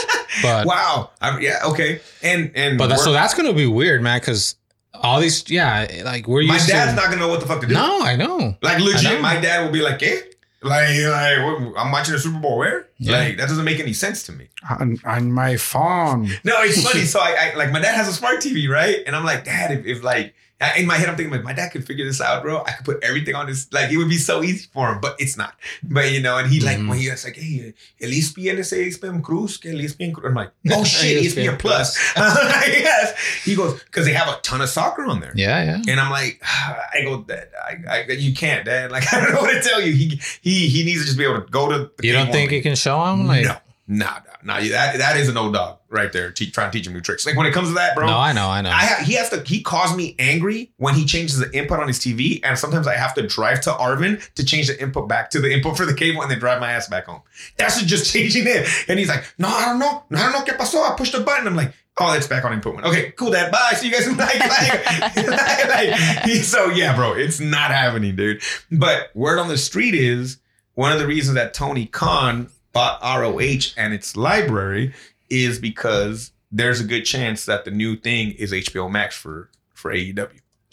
But Wow. I, yeah. Okay. And and but so that's gonna be weird, man, because all these yeah, like we're my dad's to not gonna know what the fuck to do. No, I know. Like I know. my dad will be like, "Eh." Like, like what, I'm watching the Super Bowl. Where? Yeah. Like, that doesn't make any sense to me. on, on my phone. No, it's funny. so I, I like my dad has a smart TV, right? And I'm like, Dad, if, if like I- in my head, I'm thinking like my dad could figure this out, bro. I could put everything on this. Like it would be so easy for him, but it's not. But you know, and he like Mhm. when he was like, Hey, el ESPN es ESPN Cruz, que el ESPN Cruz. I'm like, Oh shit, ESPN Plus. yes. He goes because they have a ton of soccer on there. Yeah, yeah. And I'm like, I go, Dad, I, I, you can't, Dad. Like, I don't know what to tell you. He he he needs to just be able to go to. The You don't think you can show him? Like no, nah, nah, nah. That that is an old dog right there. Te- trying to teach him new tricks. Like when it comes to that, bro. No, I know, I know. I ha- he has to. He calls me angry when he changes the input on his TV, and sometimes I have to drive to Arvin to change the input back to the input for the cable, and then drive my ass back home. That's just changing it. And he's like, "No, I don't know. No, I don't know. ¿Qué pasó? I pushed the button." I'm like, "Oh, it's back on input one. Okay, cool, Dad. Bye. See you guys." Like, like, like, like, so yeah, bro, it's not happening, dude. But word on the street is one of the reasons that Tony Khan ROH and its library is because there's a good chance that the new thing is HBO Max for for AEW,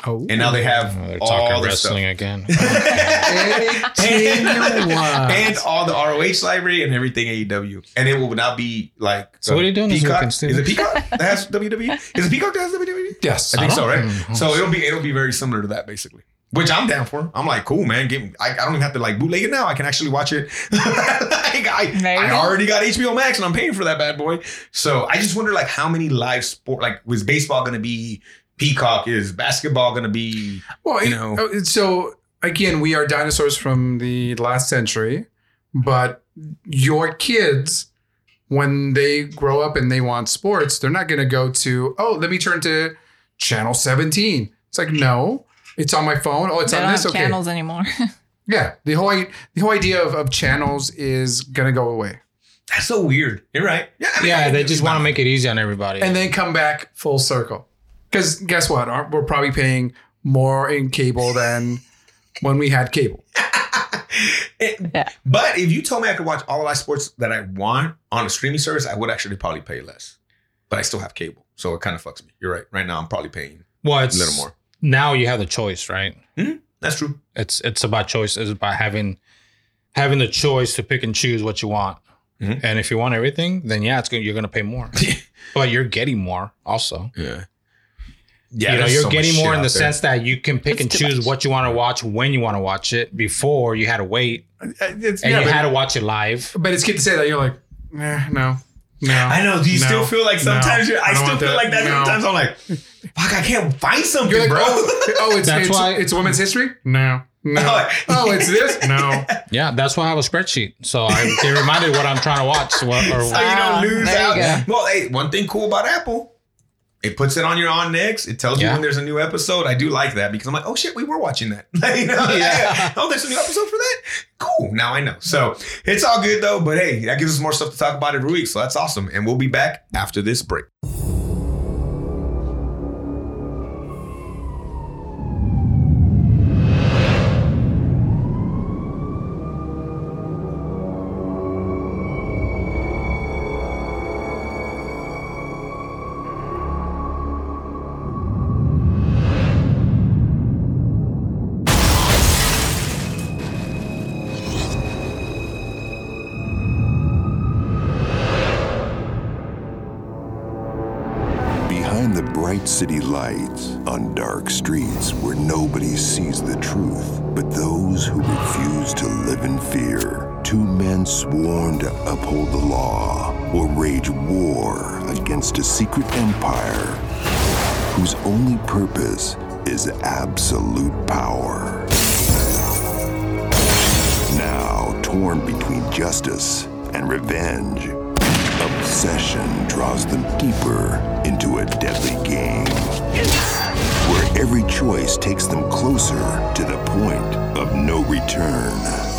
Oh, and now they have Oh, they're all talking the wrestling again. stuff. Eighteen and all the ROH library and everything AEW, and it will not be like. So what are you doing this Peacock? Is it Peacock that has WWE? Is it Peacock that has WWE? Yes. I think so, right? Mhm. So it'll be it'll be very similar to that, basically. Which I'm down for. I'm like, cool, man. Give me, I, I don't even have to like bootleg it now. I can actually watch it. like I, I already got HBO Max and I'm paying for that bad boy. So I just wonder like how many live sport like was baseball gonna be Peacock? Is basketball gonna be Well, you it- know. oh, so again, we are dinosaurs from the last century, but your kids, when they grow up and they want sports, they're not going to go to, oh, let me turn to channel 17. It's like, no, it's on my phone. Oh, it's they on don't this. have Okay. channels anymore. Yeah. The whole, the whole idea of, of channels is going to go away That's so weird. You're right. Yeah, I mean, Yeah, I- they just want to make it easy on everybody. and then come back full circle. Because guess what? Aren't- We're probably paying more in cable than when we had cable. It- Yeah. But if you told me I could watch all of my sports that I want on a streaming service, I would actually probably pay less. But I still have cable, so it kind of fucks me. You're right. Right now, I'm probably paying well, a little more. Now you have the choice, right? That's true. It's it's about choice. It's about having having the choice to pick and choose what you want. Mhm. And if you want everything, then yeah, it's gonna, you're gonna pay more. but you're getting more also. Yeah. Yeah, you know, you're so getting more in the there. sense that you can pick It's and choose much. what you want to watch when you want to watch it. Before you had to wait It's, and yeah, you but, had to watch it live. but it's good to say that you're like, eh, no, no. I know. Do you No. still feel like sometimes No. you're, I I, still feel that. like that. No. Sometimes I'm like, fuck, I can't find something, You're like, bro. oh, oh, it's That's it's, why- it's women's history. No, no. Oh, oh, it's this. No. Yeah, that's why I have a spreadsheet. So I get reminded what I'm trying to watch. What, or, so you don't Ah, lose there out. go. Well, hey, one thing cool about Apple, it puts it on your on next. It tells you when there's a new episode. I do like that because I'm like, oh shit, we were watching that. you know? Yeah. Oh, there's a new episode for that. Cool. Now I know. So it's all good though. But hey, that gives us more stuff to talk about every week. So that's awesome. And we'll be back after this break. City lights, on dark streets where nobody sees the truth, but those who refuse to live in fear, two men sworn to uphold the law or wage war against a secret empire whose only purpose is absolute power. Now torn between justice and revenge, obsession draws them deeper into a deadly game where every choice takes them closer to the point of no return.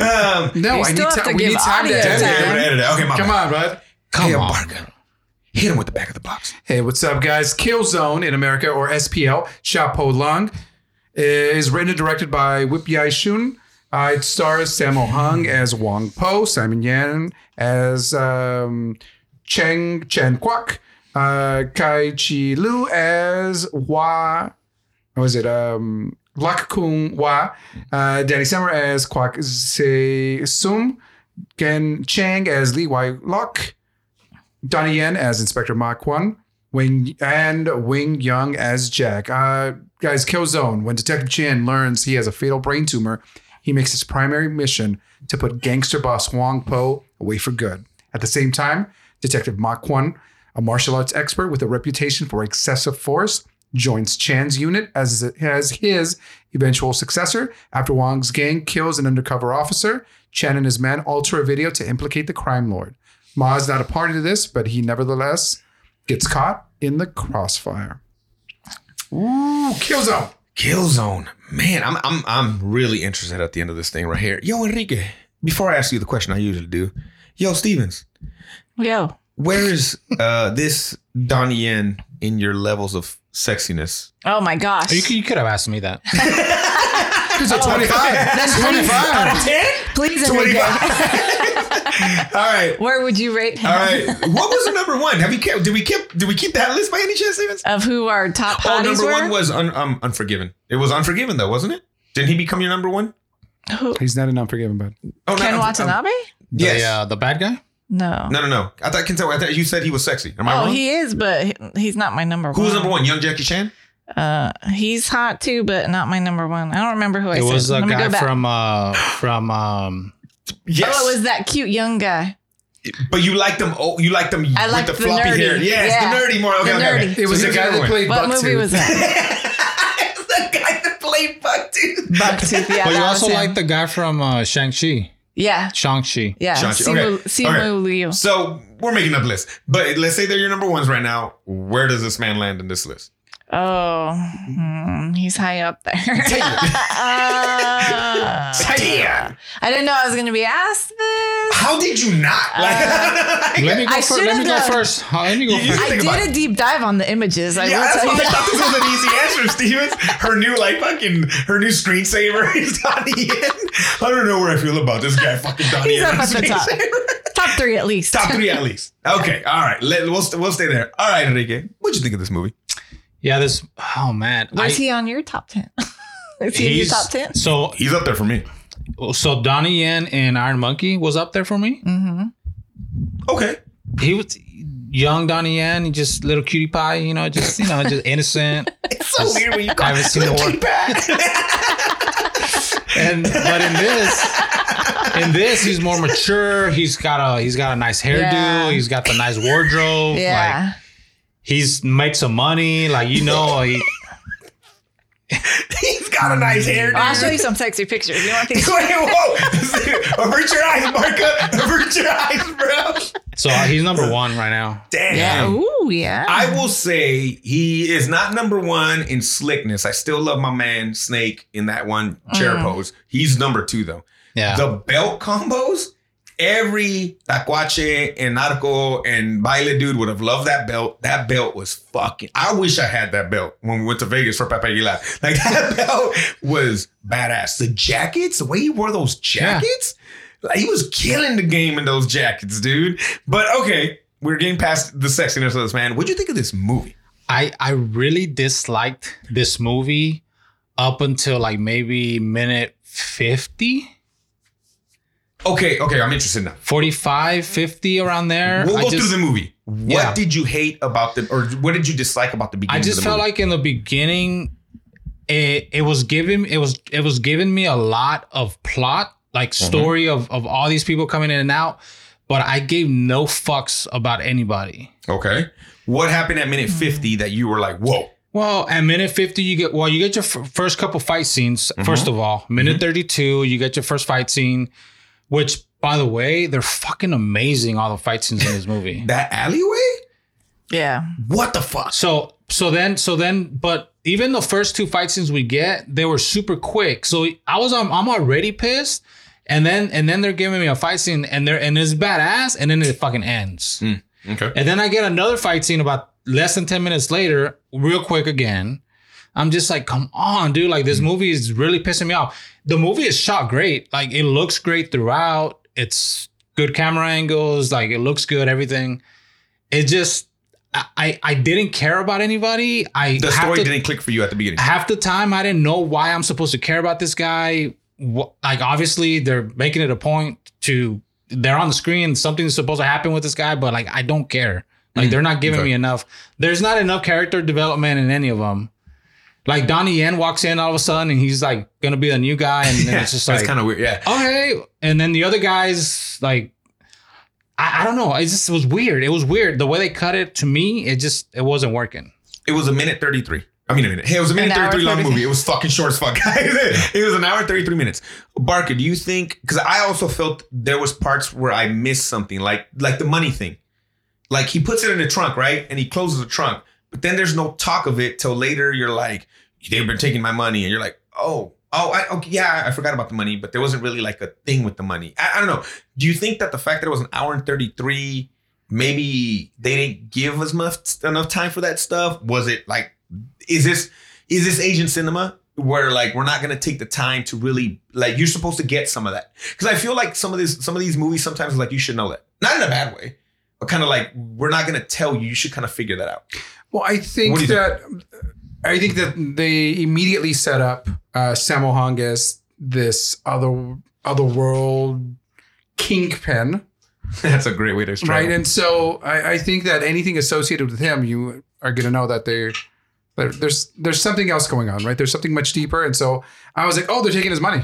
Um, No, You I still need have time. to We give need time to audio edit. time. edit it, edit it. Okay, my Come bad. on, bud. Come Hey, on, Barker. Barker. Hit him with the back of the box. Hey, what's up, guys? Kill Zone in America, or SPL, Sha Po Lang, is written and directed by Yip Wai Shun. Uh, it stars Sammo Hung as Wong Po, Simon Yam as um, Cheng Chen Kwok, uh, Kai Chi Lu as Hua, what was it? Um, Lak Kung Hua, uh, Danny Summer as Kwak Se Sum, Ken Chang as Li Wai Lok, Donnie Yen as Inspector Ma Kwon, Wing and Wing Young as Jack. Uh, guys, Kill Zone. When Detective Chin learns he has a fatal brain tumor, he makes his primary mission to put gangster boss Wang Po away for good. At the same time, Detective Ma Kwon, a martial arts expert with a reputation for excessive force, joins Chan's unit as, as his eventual successor. After Wang's gang kills an undercover officer, Chan and his men alter a video to implicate the crime lord. Ma is not a party to this, but he nevertheless gets caught in the crossfire. Ooh, Kill Zone. Killzone. Man, I'm I'm I'm really interested at the end of this thing right here. Yo, Enrique. Before I ask you the question I usually do, yo, Stevens, Yo, where is uh this Donnie Yen in your levels of sexiness? oh my gosh. You, could- you could have asked me that. He's a 25. That's 25. ten? Please, Enrique. All right. Where would you rate him? All right. What was the number one? Have you kept? Did we keep? Did we keep that list by any chance, Stevens? Of who our top Oh, hotties number were? one was un, um, Unforgiven. It was Unforgiven though, wasn't it? Didn't he become your number one? Who? He's not an unforgiven, bud. Oh, Ken um, Watanabe? Yeah, The, uh, the bad guy? No. No, no, no. I thought Ken. I thought you said he was sexy. Am I Oh, wrong? he is, but he's not my number Who one. Who's number one? Young Jackie Chan. Uh, he's hot too, but not my number one. I don't remember who I said. It said. was a Let me guy go back. from uh from um Yes. Oh, it was that cute young guy. but you liked them. Oh, you liked them I with liked the the floppy nerdy. hair. Yes, Yeah. the nerdy more. Okay, The nerdy. okay. It was So the guy another that one. played What Bucktooth. movie was that? It's the guy that played Bucktooth. Bucktooth. Yeah, But you also was like the guy from uh Shang-Chi. Yeah, Shang-Chi. yeah. Shang-Chi. Simu, Okay. Simu Okay. Liu. So we're making up lists, but let's say they're your number ones right now. Where does this man land in this list? Oh, hmm, he's high up there. Uh, Damn. I didn't know I was going to be asked this. How did you not? Like, Let me go I first. Let me go first. Uh, Let me go You- first. I did a deep dive on the images. I yeah, will tell you I thought this was an easy answer, Stevens. Her new like fucking her new screensaver is Donnie Yen. I don't know where I feel about this guy, fucking Donnie He's Yen. up at the top. Top three at least. Top three at least. Okay, all right. Let, we'll we'll stay there. All right, Enrique. What'd you think of this movie? Yeah, this. Oh man, Was I- he on your top 10? Is he in your he's- top 10? So He's up there for me. so Donnie Yen and Iron Monkey was up there for me. Mm-hmm. Okay. He was. young Donnie Yen, just little cutie pie, you know, just you know, just innocent. It's so weird when you call haven't seen the word. And but in this, in this, he's more mature. He's got a he's got a nice hairdo. Yeah. He's got the nice wardrobe. Like Yeah. He's made some money. Like you know, he, He's got a nice hair. Well, I'll show you some sexy pictures. You want these? Wait, whoa! Avert your eyes, Marka. Avert your eyes, bro. so uh, he's number one right now. Damn. Yeah. Ooh, yeah. I will say he is not number one in slickness. I still love my man Snake in that one chair mm. pose. He's number two though. Yeah. The belt combos, every Tacuache and Narco and Baile dude would have loved that belt. That belt was fucking. I wish I had that belt when we went to Vegas for Pepe Aguilar. Like that belt was badass. The jackets, the way he wore those jackets, like he was killing the game in those jackets, dude. But okay, we're getting past the sexiness of this man. What'd you think of this movie? I I really disliked this movie up until like maybe minute 50, Okay, okay, I'm interested now. 45, 50 around there. We'll I go just, through the movie. What Yeah. did you hate about the, or what did you dislike about the beginning? I just felt movie? like in the beginning, it it was giving it was it was giving me a lot of plot, like Mm-hmm. story of of all these people coming in and out, but I gave no fucks about anybody. Okay. What happened at minute 50 that you were like, whoa? Well, at minute 50, you get, well, you get your f- first couple fight scenes. Mm-hmm. First of all, minute 32, you get your first fight scene, which, by the way, they're fucking amazing, all the fight scenes in this movie. That alleyway? yeah. What the fuck? So, so then, so then, but even the first two fight scenes we get, they were super quick. So I was, um, I'm already pissed. And then, and then they're giving me a fight scene and they're, and it's badass. And then it fucking ends. Okay. And then I get another fight scene about less than 10 minutes later, real quick again. I'm just like, come on, dude. Like, this mm. movie is really pissing me off. The movie is shot great. Like, it looks great throughout. It's good camera angles. Like, it looks good, everything. It just, I, I, didn't care about anybody. I The story to- didn't click for you at the beginning. half the time I didn't know why I'm supposed to care about this guy. Like obviously they're making it a point to they're on the screen. Something's supposed to happen with this guy, but like I don't care. Like mm. they're not giving okay. me enough. There's not enough character development in any of them. Like Donnie Yen walks in all of a sudden and he's like gonna be the new guy, and then Yeah, it's just that's like kind of weird. Yeah. Oh, okay. And then the other guys like. I, I don't know. It just was weird. It was weird. The way they cut it to me, it just it wasn't working. It was a minute 33. I mean, a minute. Hey, it was a minute An hour 33 long 33. movie. It was fucking short as fuck, guys. it was an hour and 33 minutes. Barker, do you think, because I also felt there was parts where I missed something, like like the money thing. Like he puts it in the trunk, right? And he closes the trunk. But then there's no talk of it till later. You're like, they've been taking my money. And you're like, oh, oh, I, okay, yeah, I forgot about the money. But there wasn't really like a thing with the money. I, I don't know. Do you think that the fact that it was an hour and 33, maybe they didn't give as much enough time for that stuff? Was it like, is this is this Asian cinema where like we're not gonna take the time to really like you're supposed to get some of that? Because I feel like some of this some of these movies sometimes like you should know that. Not in a bad way, but kind of like we're not gonna tell you. You should kind of figure that out. Well, I think What do you that I think that they immediately set up uh, Sammo as this other other world kingpin, That's a great way to describe right? And so I, I think that anything associated with him, you are going to know that they there's there's something else going on, right? There's something much deeper. And so I was like, oh, they're taking his money.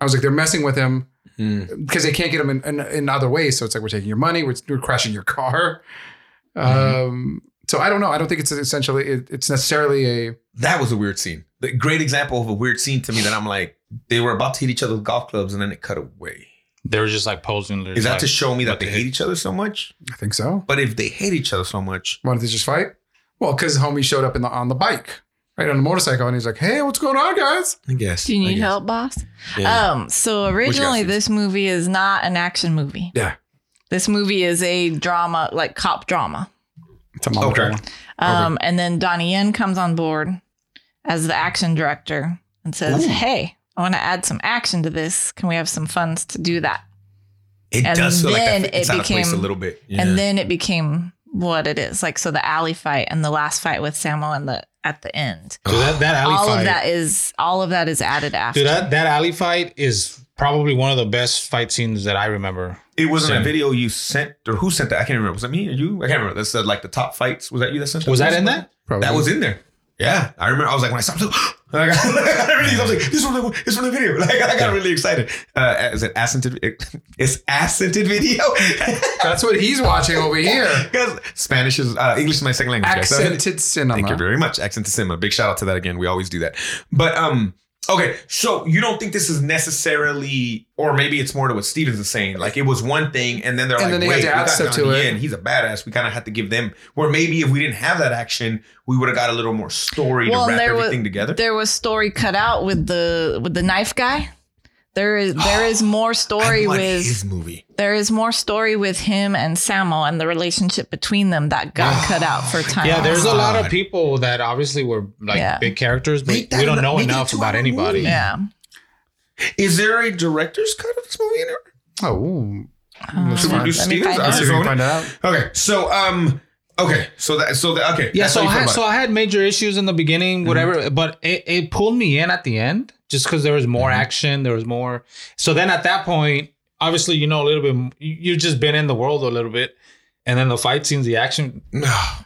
I was like, they're messing with him because they can't get him in, in, in other ways. So it's like we're taking your money, we're, we're crashing your car. Um, so I don't know. I don't think it's essentially it, it's necessarily a That was a weird scene. The great example of a weird scene to me that I'm like they were about to hit each other with golf clubs and then it cut away. They were just like posing. Is that like, to show me that they they hate each other so much? I think so. But if they hate each other so much, Why don't they just fight? Well, because homie showed up in the on the bike, right on the motorcycle, and he's like, "Hey, what's going on, guys?" I guess. Do you need help, boss? Yeah. Um, so originally this movie is not an action movie. Yeah, This movie is a drama, like cop drama. It's a mama Okay. drama. Um, and then Donnie Yen comes on board as the action director and says, Ooh. Hey, I want to add some action to this. Can we have some funds to do that? It and does feel like then that it's it became a little bit. Yeah. And then it became what it is. Like so the alley fight and the last fight with Sammo and the at the end. Dude, that, that alley all fight. of that is all of that is added after. Dude, that, that alley fight is probably one of the best fight scenes that I remember. It wasn't Same. a video you sent or who sent that? I can't remember. Was that me or you? I can't remember. That said like the top fights. Was that you that sent that? Was that in that? Probably. That was in there. Yeah, I remember. I was like, when I saw it, I was like, I really, I was like, this one, this from the video. Like, I got really excited. Uh, is it accented? It's accented video. That's what he's watching over here. Because Spanish is uh, English is my second language. guys. So- Accented cinema. Thank you very much. Accent to cinema. Big shout out to that again. We always do that. But um, okay, so you don't think this is necessarily, or maybe it's more to what Stevens is saying. Like it was one thing, and then they're And like, then they had wait, to we add got stuff to Donnie it. Yen. He's a badass. We kind of had to give them. Where maybe if we didn't have that action, we would have got a little more story Well, to wrap there was everything together. there was story cut out with the with the knife guy. There is there is more story I want with his movie. there is more story with him and Sammo and the relationship between them that got cut out for time. Yeah, there's a lot of people that obviously were like Yeah. big characters, but that we don't know make it a enough about anybody. movie. yeah. Is there a director's cut of this movie in there? Oh, ooh. Um, Let's Should we find- do let me Stevens? find All let's see if we can find out. Okay, so um, okay, so that so that okay, Yeah, so I had so. I had major issues in the beginning, Mm-hmm. whatever, but it, it pulled me in at the end just because there was more Mm-hmm. action, there was more. So then at that point, obviously, you know a little bit. you- You've just been in the world a little bit, and then the fight scenes, the action,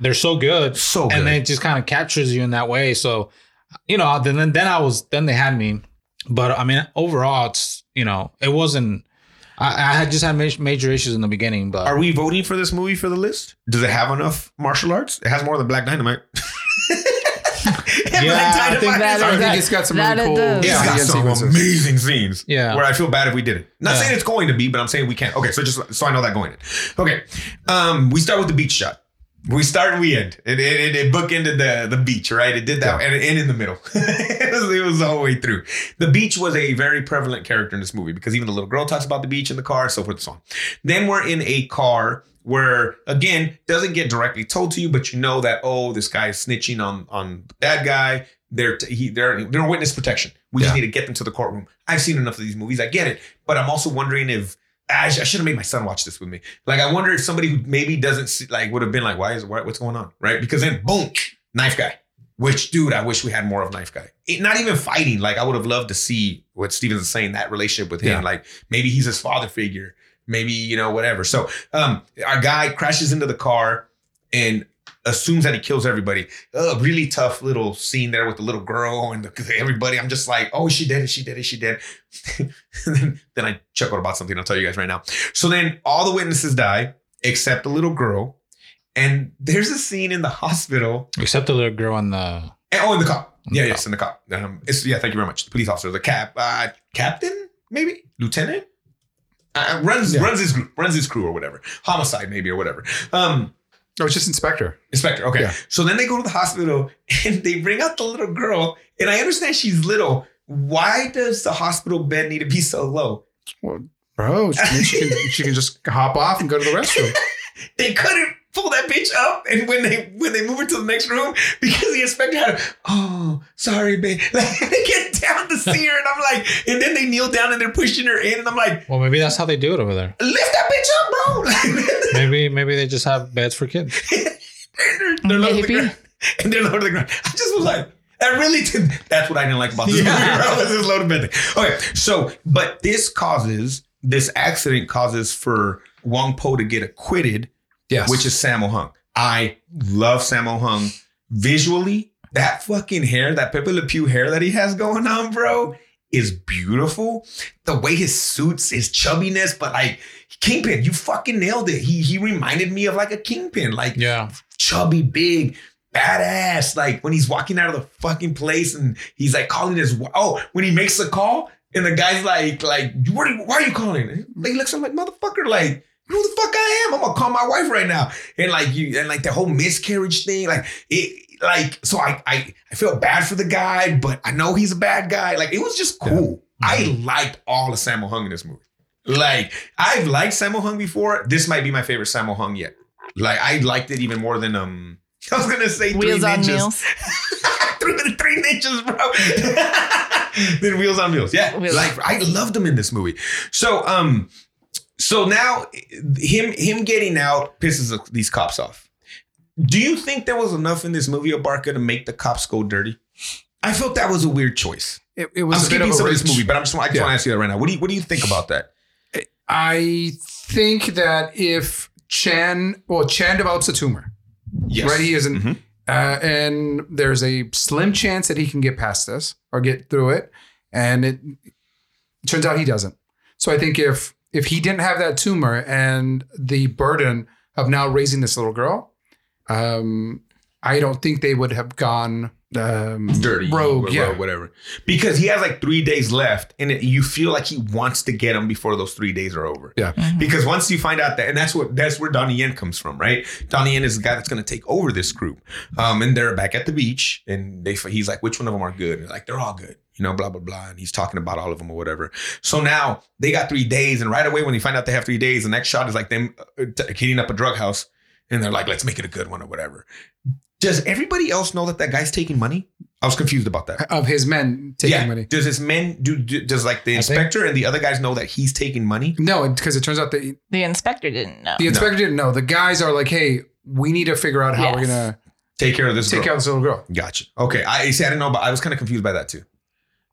they're so good, So good. and then it just kind of captures you in that way. So, you know, then then I was then they had me, but I mean overall, it's you know it wasn't. I, I had just had major, major issues in the beginning, but Are we voting for this movie for the list? Does it have enough martial arts? It has more than Black Dynamite. Yeah, I think that I is- think it's got some that really it cool does. It's Yeah. got some sequences. amazing scenes. Yeah. Where I feel bad if we did it. Not Yeah. saying it's going to be, but I'm saying we can't. Okay, so just so I know that going in. Okay. Um, we start with the beach shot. We start and we end. It, it, it, bookended the, the beach, right? It did that and it ended in the middle. it, was, it was the way through. The beach was a very prevalent character in this movie because even the little girl talks about the beach in the car, so forth and so on. Then we're in a car where again doesn't get directly told to you, but you know that oh, this guy is snitching on on the bad guy. They're he, they're they're witness protection. We just need to get them to the courtroom. I've seen enough of these movies. I get it, but I'm also wondering if I, sh- I should have made my son watch this with me. Like I wonder if somebody who maybe doesn't see, like would have been like, why is why, what's going on, right? Because then boom, knife guy. Which dude, I wish we had more of knife guy. It, not even fighting. Like I would have loved to see what Stevens is saying that relationship with him. Yeah. Like maybe he's his father figure. Maybe you know whatever. So um, our guy crashes into the car and assumes that he kills everybody. A really tough little scene there with the little girl and the, everybody. I'm just like, oh, she dead? Is she dead? Is she and then, then I chuckled about something. I'll tell you guys right now. So then all the witnesses die except the little girl. And there's a scene in the hospital. except the little girl on the And, oh, in the cop. In the Yeah, cop. yes, in the cop. Um, yeah. Thank you very much. The police officer, the cap, uh, captain, maybe lieutenant. Uh, runs Yeah. runs his group, runs his crew or whatever. Homicide maybe or whatever. Um, Oh, it's just Inspector. Inspector. Okay. Yeah. So then they go to the hospital and they bring out the little girl. And I understand she's little. Why does the hospital bed need to be so low? Well, bro, she can, she can just hop off and go to the restroom. They couldn't pull that bitch up. And when they when they move her to the next room, because the inspector had, a, oh, sorry, babe. Like, they get down to see her, and I'm like, and then they kneel down and they're pushing her in, and I'm like, Well, maybe that's how they do it over there. lift that bitch up, bro. Maybe maybe they just have beds for kids. they're, they're low to the ground. And they're low to the ground. I just was like, that really did. That's what I didn't like about this Yeah. movie. Bro, was this low to bed thing. Okay, so but this causes this accident causes for Wong Po to get acquitted, Yes. which is Sammo Hung. I love Sammo Hung visually. That fucking hair, that Pepe Le Pew hair that he has going on, bro, is beautiful. The way his suits, his chubbiness, but like Kingpin, you fucking nailed it. He he reminded me of like a Kingpin, like Yeah. chubby, big, badass. Like when he's walking out of the fucking place and he's like calling his oh, when he makes a call and the guy's like, like, what are you, why are you calling? He looks at him like, motherfucker, like, who the fuck I am? I'm gonna call my wife right now. And like you, and like the whole miscarriage thing, like it like so I I I feel bad for the guy, but I know he's a bad guy. Like it was just cool. I liked all of Sammo Hung in this movie. Like I've liked Sammo Hung before. This might be my favorite Sammo Hung yet. Like I liked it even more than um. I was gonna say Wheels three on ninjas. Meals. three, three ninjas, bro. then Wheels on Wheels. Yeah, Wheels. like I loved him in this movie. So um, so now him him getting out pisses these cops off. Do you think there was enough in this movie, Abarca, to make the cops go dirty? I felt that was a weird choice. It, it I'm was a bit skipping of some of this movie, but I'm just I just Yeah. want to ask you that right now. What do you what do you think about that? I think that if Chan, well, Chan develops a tumor, Yes. right? He isn't, Mhm. uh, and there's a slim chance that he can get past this or get through it, and it turns out he doesn't. So I think if if he didn't have that tumor and the burden of now raising this little girl, um, I don't think they would have gone um, dirty, rogue, or- yeah. or whatever. Because he has like three days left, and it, you feel like he wants to get him before those three days are over. Yeah. Because once you find out that, and that's what that's where Donnie Yen comes from, right? Donnie Yen is the guy that's going to take over this group. Um, and they're back at the beach, and they he's like, which one of them are good? And they're like, they're all good. You know, blah blah blah, and he's talking about all of them or whatever. So now they got three days, and right away when they find out they have three days, the next shot is like them uh, hitting up a drug house, and they're like, let's make it a good one or whatever. Does everybody else know that that guy's taking money? I was confused about that. of his men taking yeah. money. Does his men do, do? Does like the I think- inspector and the other guys know that he's taking money? No, because it turns out that The inspector didn't know. the inspector didn't know. The guys are like, "Hey, we need to figure out how we're gonna Take care of this. take girl. of this little girl." Gotcha. Okay. I see. I didn't know, but I was kind of confused by that too,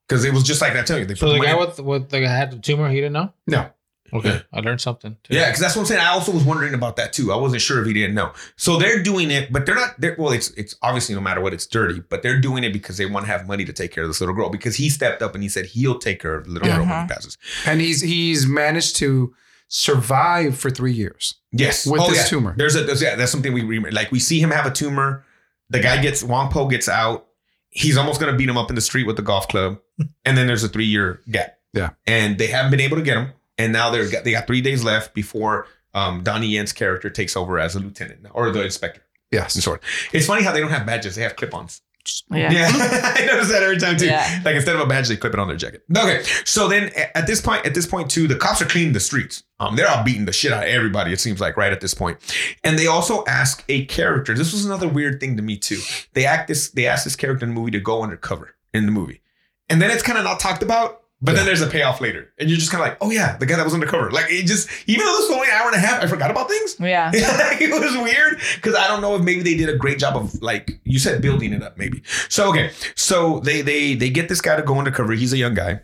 because it was just like I tell you. They put So the money- guy with with the guy had the tumor, he didn't know. No, Okay, I learned something. Too. Yeah, because that's what I'm saying. I also was wondering about that too. I wasn't sure if he didn't know. So they're doing it, but they're not. They're, well, it's it's obviously no matter what, it's dirty. But they're doing it because they want to have money to take care of this little girl. Because he stepped up and he said he'll take care of the little girl when he uh-huh. passes. and he's he's managed to survive for three years. Yes, With oh, this yeah. tumor. There's a there's, yeah. That's something we remember. Like we see him have a tumor. The guy gets Wong Po gets out. He's almost gonna beat him up in the street with the golf club, and then there's a three year gap. Yeah. and they haven't been able to get him, and now they're got, they got three days left before um, Donnie Yen's character takes over as a lieutenant or the inspector. Yes, Some sort. It's funny how they don't have badges; they have clip-ons. Yeah. Yeah, I notice that every time too. Yeah. Like instead of a badge, they clip it on their jacket. Okay, so then at this point, at this point too, the cops are cleaning the streets. Um, they're all beating the shit out of everybody. It seems like right at this point, and they also ask a character. This was another weird thing to me too. They act this. They ask this character in the movie to go undercover in the movie, and then it's kind of not talked about. But then there's a payoff later, and you're just kind of like, oh yeah, the guy that was undercover. Like it just, even though this was only an hour and a half, I forgot about things. Yeah. it was weird because I don't know if maybe they did a great job of like you said building it up maybe. So okay, so they they they get this guy to go undercover. He's a young guy.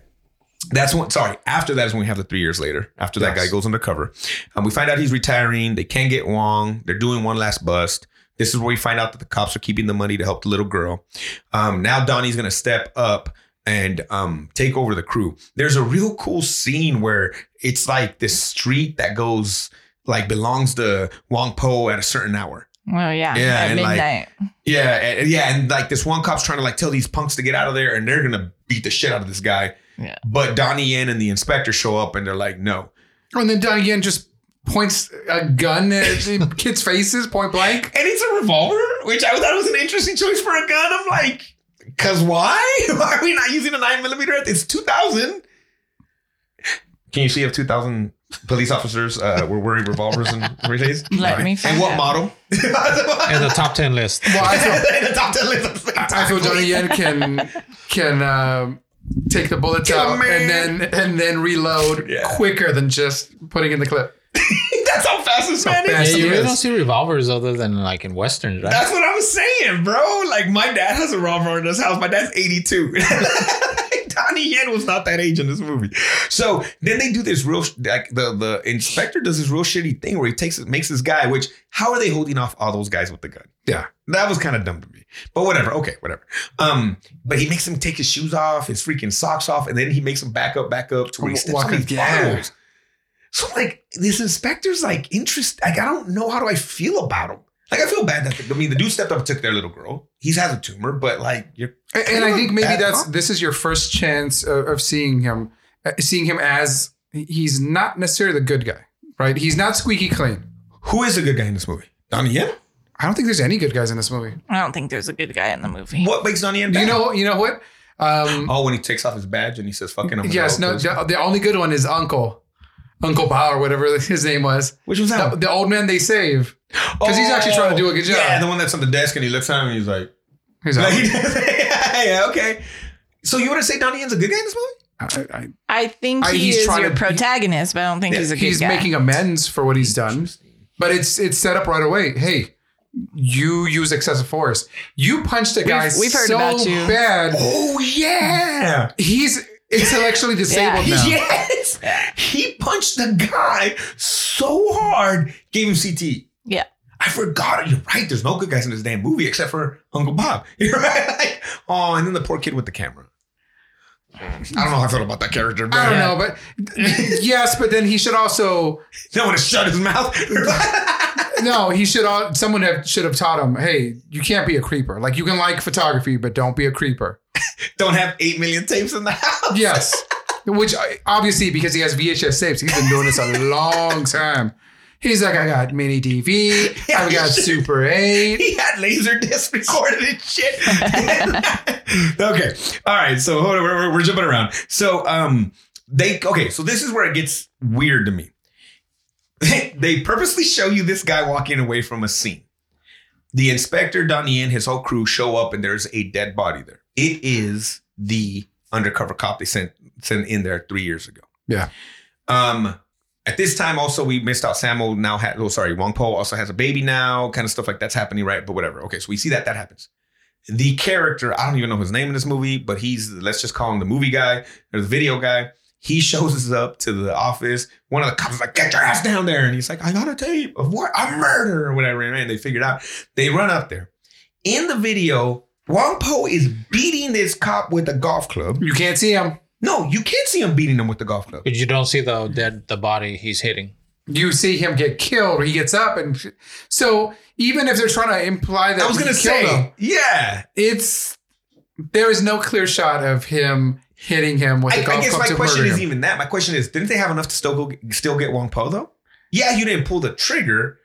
That's when sorry. After that is when we have the three years later. After that Yes. guy goes undercover, um, we find out he's retiring. They can't get Wong. They're doing one last bust. This is where we find out that the cops are keeping the money to help the little girl. Um, now Donnie's gonna step up and um, take over the crew. There's a real cool scene where it's like this street that goes like belongs to Wong Po at a certain hour. Oh yeah. Yeah, At and, like, midnight. Yeah, and, yeah, and like this one cop's trying to like tell these punks to get out of there, and they're gonna beat the shit out of this guy. Yeah. But Donnie Yen and the inspector show up, and they're like, "No." and then Donnie Yen just points a gun at the kids' faces, point blank. And it's a revolver, which I thought was an interesting choice for a gun. I'm like, cause why? Why are we not using a nine millimeter? It's 2000. Can you see if 2000 police officers uh, were wearing revolvers in days? Let me find And what out. model? in the top ten list. Well, I feel in the top 10 list at the same I time. feel Donnie Yen can can um, take the bullets Come out on, and then and then reload Yeah. quicker than just putting in the clip. That's how man fast. Yeah, you really don't see revolvers other than like in westerns, right? That's what I was saying, bro. Like my dad has a revolver in his house. My dad's 82. Donnie Yen was not that age in this movie. So then they do this real like the the inspector does this real shitty thing where he takes it makes this guy, which how are they holding off all those guys with the gun? Yeah. That was kind of dumb to me. But whatever. Okay, whatever. Um, but he makes him take his shoes off, his freaking socks off, and then he makes him back up, back up to where he steps Walk on these up, yeah. bottles. So like this inspector's like interest. Like I don't know how do I feel about him. Like I feel bad that the, I mean the dude stepped up and took their little girl. He's has a tumor, but like you're And, kind and of I a think maybe that's cop. this is your first chance of, of seeing him, uh, seeing him as he's not necessarily the good guy, right? He's not squeaky clean. who is a good guy in this movie. Donnie Yen. I don't think there's any good guys in this movie. I don't think there's a good guy in the movie. What makes Donnie Yen? You bad? know, you know what? Um, Oh, when he takes off his badge and he says "fucking," I'm yes, no. The, the only good one is Uncle, Uncle Bao or whatever his name was. Which was that? The, the old man they save because he's actually trying to do a good oh, job. Yeah, the one that's on the desk and he looks at him and he's like, He's like like, he yeah, yeah, okay. So you want to say Donnie Yen's a good guy in this movie? I, I, I think I- he he's is trying your to- protagonist, but I don't think Yeah, he's a good he's guy. making amends for what he's done. But it's it's set up right away. Hey, you use excessive force. You punched a guy we've heard so about you. bad. Oh yeah. He's intellectually disabled Yeah. now. Yes. He punched the guy so hard, gave him CT. Yeah. I forgot. You're right. There's no good guys in this damn movie except for Uncle Bob. You're right. Like, oh, and then the poor kid with the camera. I don't know how I felt about that character. I don't know, but yes, but then he should also No one to shut his mouth. No, he should. al- Someone have, should have taught him. Hey, you can't be a creeper. Like you can like photography, but don't be a creeper. don't have eight million tapes in the house. Yes, which obviously because he has VHS tapes, he's been doing this a long time. He's like, I got mini DV, I've got Super 8. He had laser disc recorded and shit. okay. All right. So hold on, we're, we're, we're jumping around. So um they okay, so this is where it gets weird to me. They, they purposely show you this guy walking away from a scene. The inspector, Donnie, and his whole crew show up, and there's a dead body there. It is the undercover cop they sent sent in there three years ago. Yeah. Um, at this time, also we missed out. Sammo now had. Oh, sorry, Wong Po also has a baby now. Kind of stuff like that's happening, right? But whatever. Okay, so we see that that happens. The character, I don't even know his name in this movie, but he's let's just call him the movie guy or the video guy. He shows us up to the office. One of the cops is like, "Get your ass down there!" And he's like, "I got a tape of what a murder or whatever." And they figured out. They run up there. In the video, Wong Po is beating this cop with a golf club. You can't see him. No, you can't see him beating him with the golf club. But you don't see the dead the body he's hitting. You see him get killed, he gets up, and so even if they're trying to imply that I was gonna killed say, him, yeah. it's there is no clear shot of him hitting him with I, a golf I guess my question is him. even that. My question is, didn't they have enough to still go still get Wong Po though? Yeah, you didn't pull the trigger,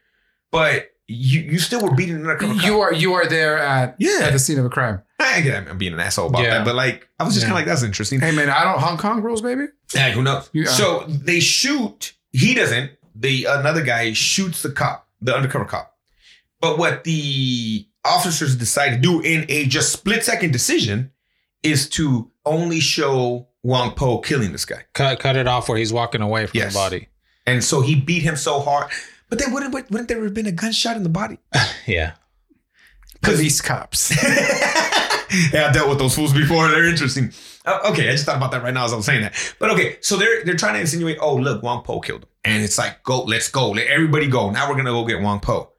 but you you still were beating an undercover You cop. are you are there at Yeah. at the scene of a crime. I get I'm being an asshole about Yeah. that, but like I was just Yeah. kind of like that's interesting. Hey man, I don't Hong Kong rules, baby. Yeah, who knows? Yeah. Uh, so they shoot. He doesn't. The another guy shoots the cop, the undercover cop. But what the officers decide to do in a just split second decision is to only show Wong Po killing this guy. Cut cut it off where he's walking away from Yes. the body. And so he beat him so hard. But then wouldn't wouldn't there have been a gunshot in the body? Yeah. Police cops. yeah, I dealt with those fools before. They're interesting. Uh, okay, I just thought about that right now as I was saying that. But okay, so they're they're trying to insinuate, oh look, Wong Po killed him, and it's like, go, let's go, let everybody go. Now we're gonna go get Wong Po.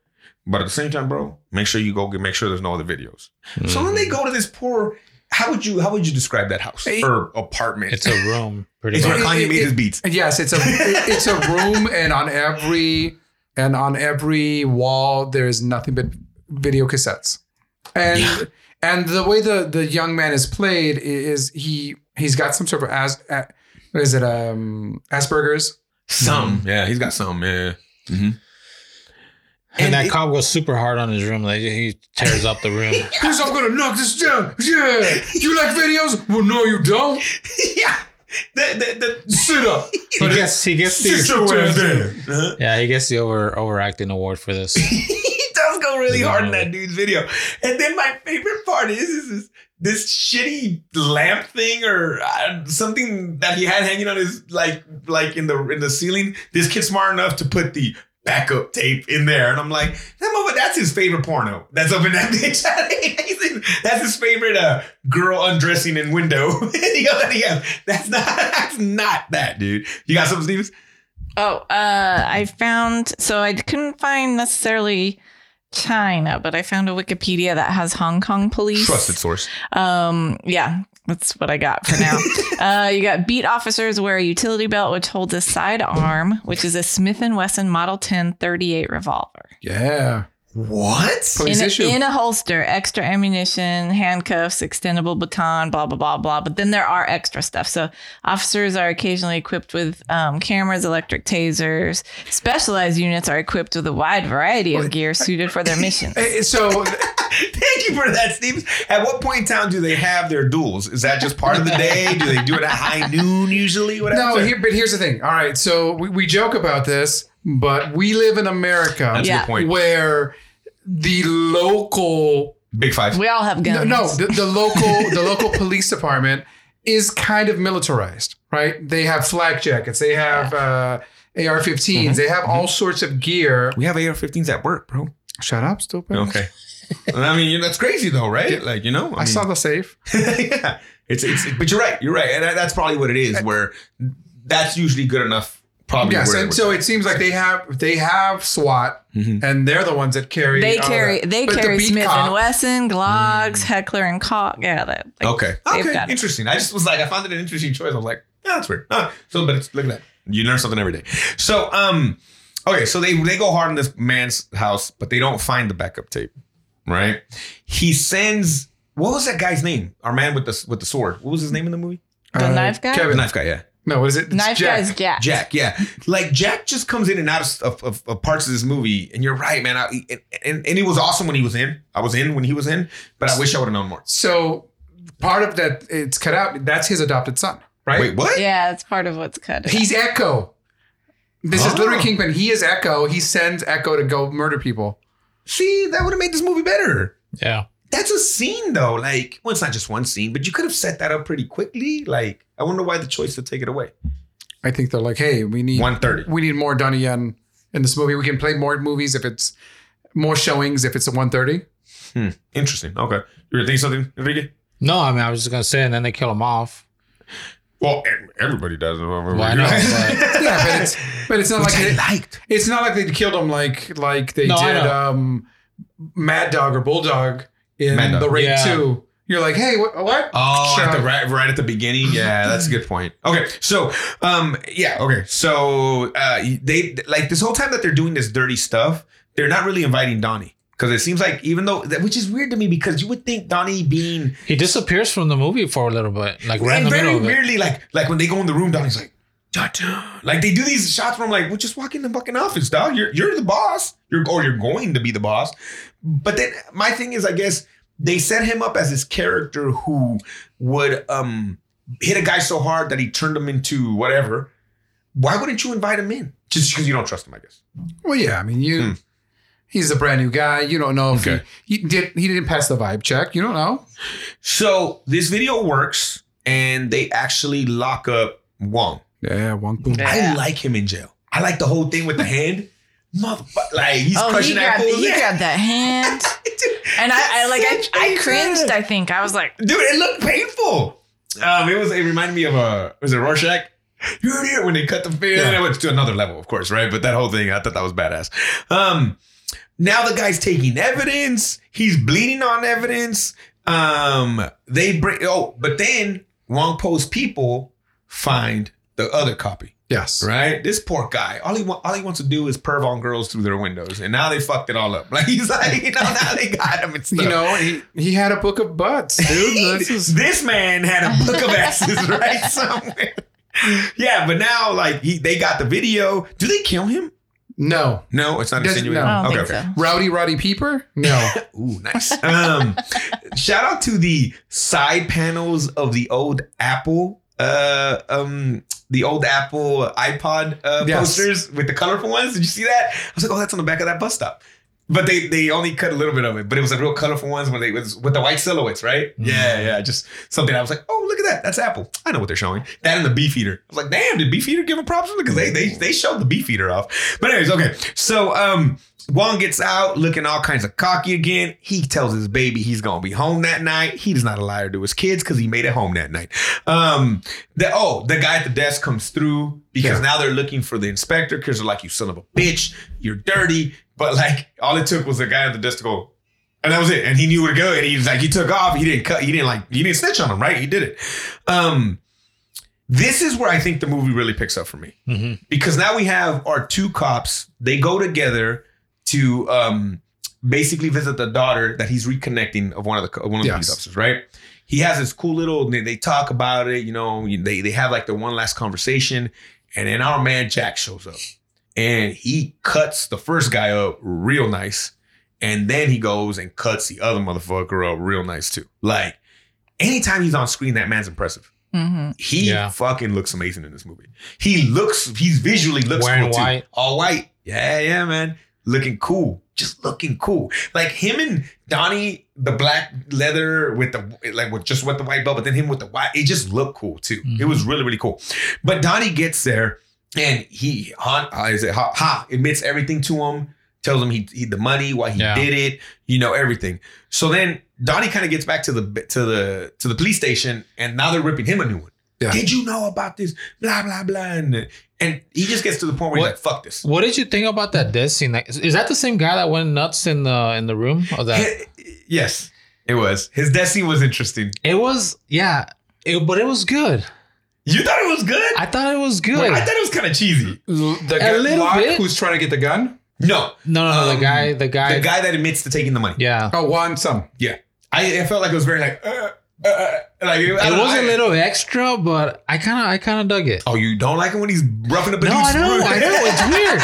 But at the same time, bro, make sure you go get make sure there's no other videos. So then they go to this poor. How would you how would you describe that house Hey. or apartment? It's a room, pretty It's where much. Kanye made his beats. yes, it's a it's a room, and on every and on every wall there is nothing but video cassettes. And Yeah. and the way the the young man is played is he he's got some sort of as what is it um Asperger's. Some, yeah, he's got some, yeah. Mm-hmm. And, that it- cop goes super hard on his room. Like he tears up the room. Here's I'm gonna knock this down. Yeah, you like videos? Well, no, you don't. yeah, the, the, the, Sit up. he gets he gets the your ass. Uh-huh. yeah he gets the over overacting award for this. he does go really hard in that dude's video. And then my favorite part is, is, is this shitty lamp thing or uh, something that he had hanging on his like like in the in the ceiling. This kid's smart enough to put the backup tape in there, and I'm like, that mother, that's his favorite porno. That's up in that bitch. that's his favorite uh, girl undressing in window. that he has. That's not that's not that, dude. You got something, Stevens? Oh, uh, I found so I couldn't find necessarily China, but I found a Wikipedia that has Hong Kong police. Trusted source. Um, yeah, that's what I got for now. uh, you got beat officers wear a utility belt which holds a sidearm, which is a Smith and Wesson Model 10 38 revolver. Yeah. What? In a, in a holster, extra ammunition, handcuffs, extendable baton, blah blah blah blah. But then there are extra stuff. So officers are occasionally equipped with um, cameras, electric tasers. Specialized units are equipped with a wide variety of gear suited for their missions. So Thank you for that, Steve. At what point in time do they have their duels? Is that just part of the day? Do they do it at high noon usually? Whatever. No, here, but here's the thing. All right, so we, we joke about this, but we live in America That's a Yeah. good point. where the local Big five. We all have no, guns. no the, the local the local police department is kind of militarized, right? They have flak jackets, they have uh, AR-15s, mm-hmm. they have all mm-hmm. sorts of gear. We have AR-15s at work, bro. Shut up, stupid. Okay. I mean, that's crazy though, right? Like, you know, I saw the safe. yeah, it's it's. But you're right. You're right, and that- that's probably what it is. Uh, where that's usually good enough. Probably. Yes, where- and so it seems like they have they have SWAT, Mhm. and they're the ones that carry. They carry that. they But carry beat Smith cop- and Wesson, Glocks, Heckler and Koch. Yeah, that. Like, Okay. Okay. got it. Interesting. I just was like, I found it an interesting choice. I was like, yeah, that's weird. Ah, so, but it's look at that. You learn something every day. So, um, okay, so they they go hard in this man's house, but they don't find the backup tape. Right? He sends. What was that guy's name? Our man with the with the sword. What was his name in the movie? The knife guy? Kevin. knife guy. Yeah. No, what is it? It's Knife Jack. guy's Jack. Jack, yeah, like Jack just comes in and out of, of, of, of parts of this movie, and you're right, man. I, and, and and it was awesome when he was in. I was in when he was in, but I wish I would have known more. So part of that it's cut out. That's his adopted son, right? Wait, what? Yeah, it's part of what's cut. out. He's Echo. This is Oh. literally Kingpin. He is Echo. He sends Echo to go murder people. See, that would have made this movie better. Yeah. That's a scene though. Like, well, it's not just one scene, but you could have set that up pretty quickly. Like, I wonder why the choice to take it away. I think they're like, hey, we need One thirty. we need more Donnie Yen in this movie. We can play more movies if it's more showings if it's a 130. Hmm. Interesting. Okay. You were thinking something, Enrique? No, I mean I was just gonna say, and then they kill him off. Well, everybody does. Well, I know, but- Yeah, but it's but it's not Which like I it, liked. it's not like they killed him like like they No, did um Mad Dog or Bulldog in Dog. the Raid Yeah. 2. You're like, hey, what? what? Oh, Shut at the right, right at the beginning. Yeah, that's a good point. Okay, so um, yeah, okay, so uh, they like this whole time that they're doing this dirty stuff, they're not really inviting Donnie because it seems like even though that, which is weird to me because you would think Donnie being He disappears from the movie for a little bit, like right in and the very middle of it. weirdly like like when they go in the room, Donnie's like. "Dun, dun." Like they do these shots where I'm like, well, just walk in the fucking office, dog. You're you're the boss. You're or you're going to be the boss. But then my thing is, I guess they set him up as this character who would um hit a guy so hard that he turned him into whatever. Why wouldn't you invite him in? Just because you don't trust him, I guess. Well, yeah, I mean, you. Hmm. He's a brand new guy. You don't know if Okay. he, he did. He didn't pass the vibe check. You don't know. So this video works, and they actually lock up Wong. Yeah, one boom. Yeah. I like him in jail. I like the whole thing with the hand. Motherfucker, like he's oh, he crushing that grabbed, fool's he hand. grabbed that hand, and I, I like I, Such I a cringed. I think I was like, Dude, it looked painful. Um, it was. It reminded me of a. Was it Rorschach? You heard it when they cut the finger. Yeah. It went to another level, of course, right? But that whole thing, I thought that was badass. Um, now the guy's taking evidence. He's bleeding on evidence. Um, they bring. Oh, but then Wong Po's people find the other copy. Yes. Right, this poor guy. All he want, all he wants to do is perv on girls through their windows, and now they fucked it all up. Like he's like, you know, now they got him and stuff. You know, he, he had a book of butts, dude. This is, this man had a book of asses right somewhere. Yeah, but now like he they got the video. Do they kill him? no. No, it's not Does- insinuating. no. I don't okay, think okay. so. Rowdy Roddy Piper? No. Ooh, nice. Um, shout out to the side panels of the old Apple, uh, um, the old Apple iPod uh, Yes. posters with the colorful ones. Did you see that? I was like, oh, that's on the back of that bus stop. But they they only cut a little bit of it, but it was the real colorful ones when they was with the white silhouettes, right? Yeah, yeah. Just something I was like, oh, look at that. That's Apple. I know what they're showing. That and the Beefeater. I was like, damn, did Beefeater give them props? Because they they they showed the Beefeater off. But anyways, okay. So um Wong gets out looking all kinds of cocky again. He tells his baby he's gonna be home that night. He does not a liar to his kids because he made it home that night. Um, the oh, the guy at the desk comes through because Yeah. now they're looking for the inspector because they're like, you son of a bitch, you're dirty. But like, all it took was a guy at the desk to go, and that was it. And he knew where to go. And he was like, he took off. He didn't cut. He didn't like. He didn't snitch on him, right? He did it. Um, this is where I think the movie really picks up for me Mhm. because now we have our two cops. They go together to um, basically visit the daughter that he's reconnecting of one of the one of the police officers, right? He has this cool little. They, they talk about it, you know. They they have like the one last conversation, and then our man Jack shows up, and he cuts the first guy up real nice, and then he goes and cuts the other motherfucker up real nice too. Like anytime he's on screen, that man's impressive. hmm He Yeah. fucking looks amazing in this movie. He looks, he's visually looks Wearing cool too. white. All white. Yeah, yeah, man. Looking cool. Just looking cool. Like him and Donnie, the black leather with the like with just with the white belt, but then him with the white, it just looked cool too. It was really, really cool. But Donnie gets there and he Han uh, is it ha, ha admits everything to him. tells him he, he the money, why he Yeah. did it, you know everything. So then Donnie kind of gets back to the to the to the police station, and now they're ripping him a new one. Yeah. Did you know about this? Blah blah blah, and, and he just gets to the point where What- he's like, "Fuck this." What did you think about that death scene? Like, is- is that the same guy that went nuts in the in the room? Or that yes, it was. His death scene was interesting. it was, yeah, it, but it was good. You thought it was good? I thought it was good. I thought it was kind of cheesy. The A guy little Locke bit. who's trying to get the gun. No, no, no, no. Um, the guy, the guy, the guy that admits to taking the money. yeah. Oh, one some. Yeah, I, I felt like it was very like, uh, uh, uh, like It don't know, was a I- little extra, but I kind of, I kind of dug it. Oh, you don't like him when he's roughing up a No, I know, fruit? I know, it's weird.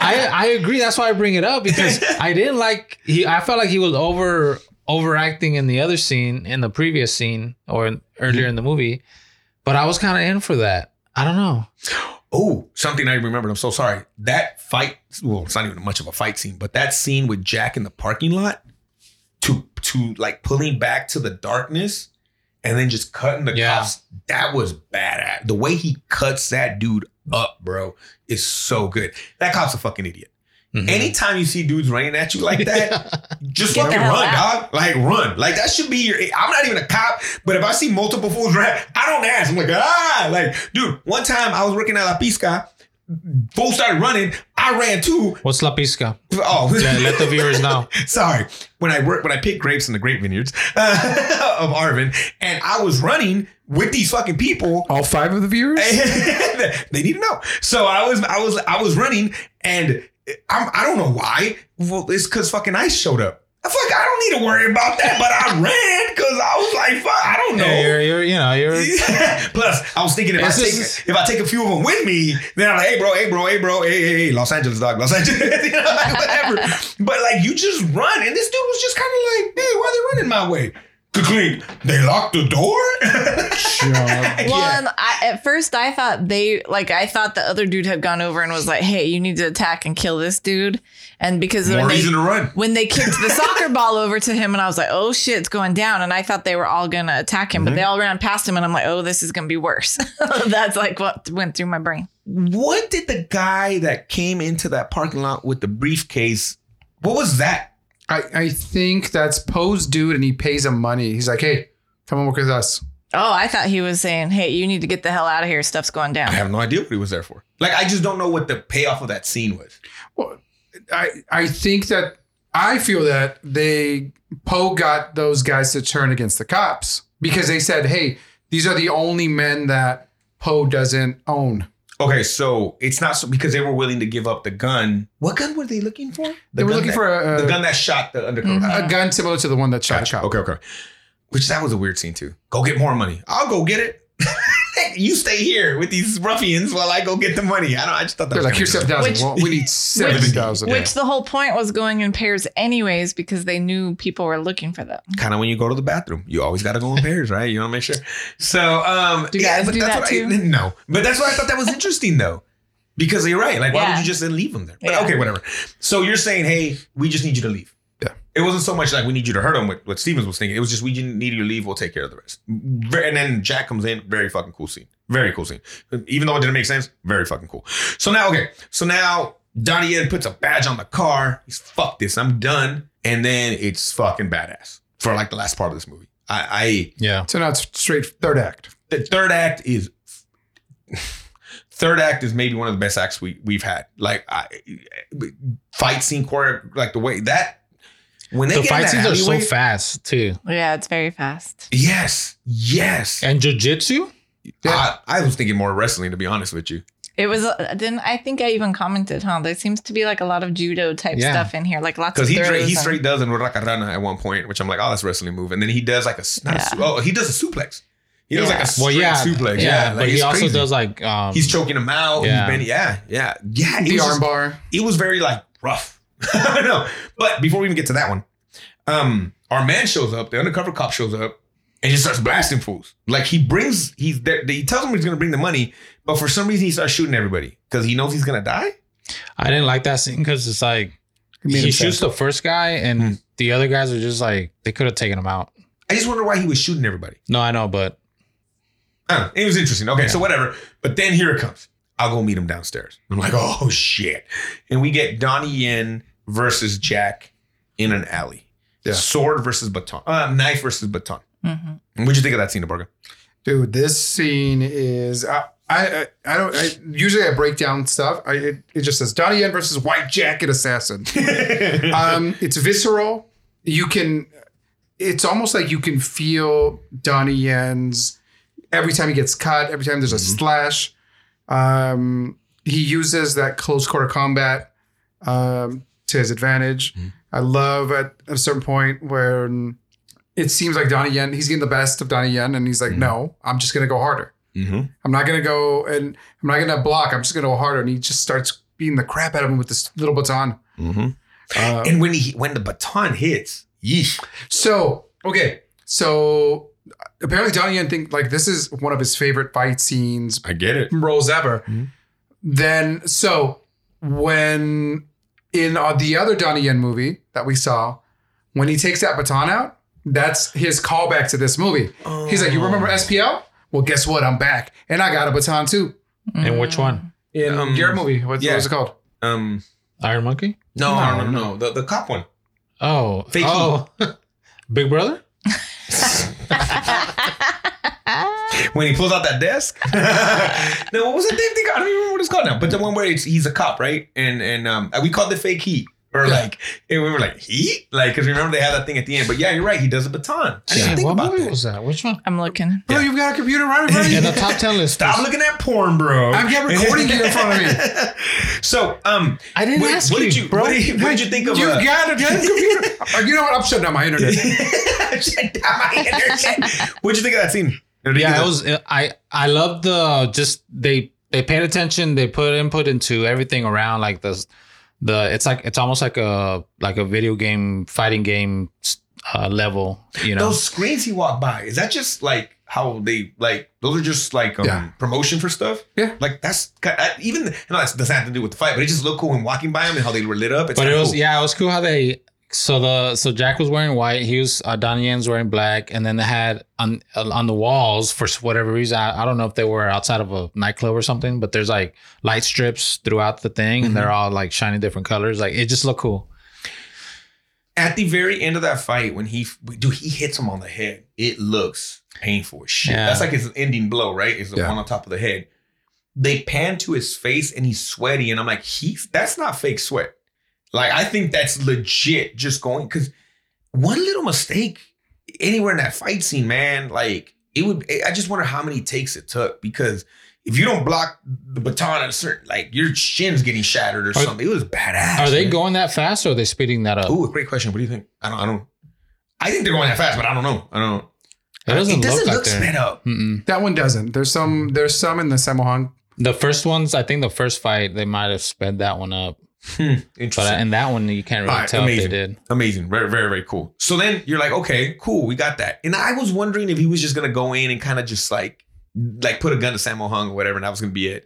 I, I agree. That's why I bring it up because I didn't like he. I felt like he was over overacting in the other scene, in the previous scene, or in, earlier in the movie. But I was kind of in for that. I don't know. Oh, something I remembered. I'm so sorry. That fight, well, it's not even much of a fight scene, but that scene with Jack in the parking lot to to like pulling back to the darkness and then just cutting the Yeah. cops. That was badass. The way he cuts that dude up, bro, is so good. That cop's a fucking idiot. Mhm. Anytime you see dudes running at you like that, just Get fucking run, out. dog. Like run. Like that should be your. I'm not even a cop, but if I see multiple fools run, I don't ask. I'm like, ah, like, dude. One time I was working at La Pisca, fools started running. I ran too. What's La Pisca? Oh, Yeah, let the viewers know. Sorry. When I work, when I pick grapes in the grape vineyards uh, of Arvin, and I was running with these fucking people. All five of the viewers. they need to know. So I was, I was, I was running, and I'm, I don't know why. Well, it's because fucking ice showed up. Like, I don't need to worry about that, but I ran because I was like, fuck, I don't know. Yeah, you're, you're, you know, you're. Plus, I was thinking if I take if I take a few of them with me, then I'm like, hey, bro, hey, bro, hey, bro, hey, hey, hey, Los Angeles, dog, Los Angeles, you know, like, whatever. But like, you just run, and this dude was just kind of like, hey, why are they running my way? Clean. They locked the door. Yeah. Well, Yeah. I, at first I thought they like I thought the other dude had gone over and was like, "Hey, you need to attack and kill this dude," and because More when they, reason to run. when they kicked the soccer ball over to him, and I was like, "Oh shit, it's going down," and I thought they were all gonna attack him, but they Mm-hmm. all ran past him, and I'm like, "Oh, this is gonna be worse." That's like what went through my brain. What did the guy that came into that parking lot with the briefcase? What was that? I, I think that's Po's dude, and he pays him money. He's like, hey, come and work with us. Oh, I thought he was saying, "Hey, you need to get the hell out of here. Stuff's going down." I have no idea what he was there for. Like, I just don't know what the payoff of that scene was. Well, I I think that I feel that they Po got those guys to turn against the cops because they said, hey, these are the only men that Po doesn't own. Okay, so it's not so because they were willing to give up the gun. What gun were they looking for? The They were looking that- for a, the gun that shot the undercover. Mm-hmm. a gun similar to the one that shot Gotcha. a cop. Okay, okay. Which that was a weird scene too. Go get more money. I'll go get it. you stay here with these ruffians while I go get the money. I don't. I just thought that They're was like, here's seven thousand. Which- Well, we need seventy thousand. Which the whole point was going in pairs anyways because they knew people were looking for them. kind of when you go to the bathroom. You always got to go in pairs, right? You want to make sure. So, um, Do you guys do that too? I, no, but that's why I thought that was interesting though. Because you're right. Like, why Yeah. would you just then leave them there? But Yeah. okay, whatever. So you're saying, hey, we just need you to leave. Yeah. It wasn't so much like we need you to hurt him. What, what Stevens was thinking. It was just we just need you to leave. We'll take care of the rest. And then Jack comes in. Very fucking cool scene. Very cool scene. Even though it didn't make sense, very fucking cool. So now, okay. So now Donnie Yen puts a badge on the car. He's fuck this. I'm done. And then it's fucking badass for like the last part of this movie. I, I Yeah. So now it's straight third act. The third act is third act is maybe one of the best acts we we've had. Like I, fight scene choreo, like the way that when they The get fight scenes are so fast too. Yeah, it's very fast. Yes, yes. And jujitsu? I, I was thinking more wrestling to be honest with you. It was uh, didn't I think I even commented, huh? There seems to be like a lot of judo type Yeah. stuff in here, like lots Because he throws. he straight does an Hurricanrana at one point, which I'm like, oh, that's a wrestling move. And then he does like a, not a Yeah. su- oh, he does a suplex. He does like a straight Well, yeah, suplex. yeah, Yeah, but he it's also crazy. does like um, He's choking him out. Yeah. He's bending. Yeah, yeah, yeah. It The armbar. it was very like rough. I know. But before we even get to that one, um, our man shows up, the undercover cop shows up and just starts blasting fools. Like he brings, he's there, he tells him he's gonna bring the money, but for some reason he starts shooting everybody because he knows he's gonna die. I didn't like that scene because it's like made he shoots sad. the first guy and Hmm. the other guys are just like they could have taken him out. I just wonder why he was shooting everybody. No, I know, but I know. It was interesting. Okay, Yeah. so whatever. But then here it comes. I'll go meet him downstairs. I'm like, oh shit. And we get Donnie Yen versus Jack in an alley. Yeah. Sword versus baton. Uh, knife versus baton. Mhm. What'd you think of that scene, Borga? Dude, this scene is. I I, I don't. I, usually I break down stuff. I it, it just says Donnie Yen versus White Jacket Assassin. um, it's visceral. You can. It's almost like you can feel Donnie Yen's every time he gets cut. Every time there's a slash. Um, he uses that close quarter combat um, to his advantage. I love at, a certain point where it seems like Donnie Yen, he's getting the best of Donnie Yen, and he's like, no, I'm just gonna go harder. Mm-hmm. I'm not gonna go and I'm not gonna block. I'm just gonna go harder. And he just starts beating the crap out of him with this little baton. Mm-hmm. Uh, And when he when the baton hits, yeesh. so okay, so apparently Donnie Yen think like this is one of his favorite fight scenes I get it. roles ever. Mhm. Then so when in uh, the other Donnie Yen movie that we saw, when he takes that baton out, that's his callback to this movie. He's like, "You remember SPL? Well, guess what? I'm back, and I got a baton too." And which one? In Um, your movie, what, yeah. what was it called? Um, Iron Monkey? no, No, no, no, no, The the cop one. Oh, Fake oh, Big Brother. when he pulls out that desk. no, what was the thing? I don't even remember what it's called now. But the one where he's a cop, right? And and um, we called it fake heat. Or like, and we were like, heat? Like, because we remember they had that thing at the end. But yeah, you're right. He does a baton. I didn't Yeah, think what about movie that. was that? Which one? I'm looking. Bro, you've got a computer right in front of In you. the top ten list. Stop looking at porn, bro. I've got recording gear in front of me. So, um, I didn't what, ask what you, did you, bro. What did you, what did you think of? You uh, got a damn computer. You know what? I'm shutting down my internet. Shut down my internet. What'd you think of that scene? Did you yeah, think it of- was. I I love the just they they paid attention. They put input into everything around like the the. It's like it's almost like a like a video game fighting game uh, level. You know. those screens he walked by. Is that just like how they like? Those are just like um, Yeah. promotion for stuff. Yeah. like that's even. No, that doesn't have to do with the fight, but it just looked cool when walking by them and how they were lit up. It's but it was cool. yeah, it was cool how they. So the so Jack was wearing white. He was uh, Donnie Yen's wearing black, and then they had on on the walls for whatever reason. I, I don't know if they were outside of a nightclub or something, but there's like light strips throughout the thing, and they're all like shining different colors. Like it just looked cool. At the very end of that fight, when he dude he hits him on the head, it looks painful as shit. Yeah. That's like his ending blow, right? Is the Yeah. one on top of the head. They pan to his face and he's sweaty, and I'm like, he's that's not fake sweat. Like I think that's legit. Just going because one little mistake anywhere in that fight scene, man, like it would. Eh, I just wonder how many takes it took because. If you don't block the baton at a certain, like your shin's getting shattered or Are- something, it was badass. Are they man. going that fast or are they speeding that up? Ooh, great question. What do you think? I don't. I don't. I think they're going that fast, but I don't know. I don't. It doesn't, it doesn't look, look, sped up. Mm-mm. That one doesn't. There's some. There's some in the Sammo Hung. The first ones, I think the first fight they might have sped that one up, Hmm, but in that one you can't really All right, tell amazing. if they did. Amazing. Very, very, very cool. So then you're like, okay, cool, we got that. And I was wondering if he was just gonna go in and kind of just like, like put a gun to Sammo Hung or whatever, and that was gonna be it.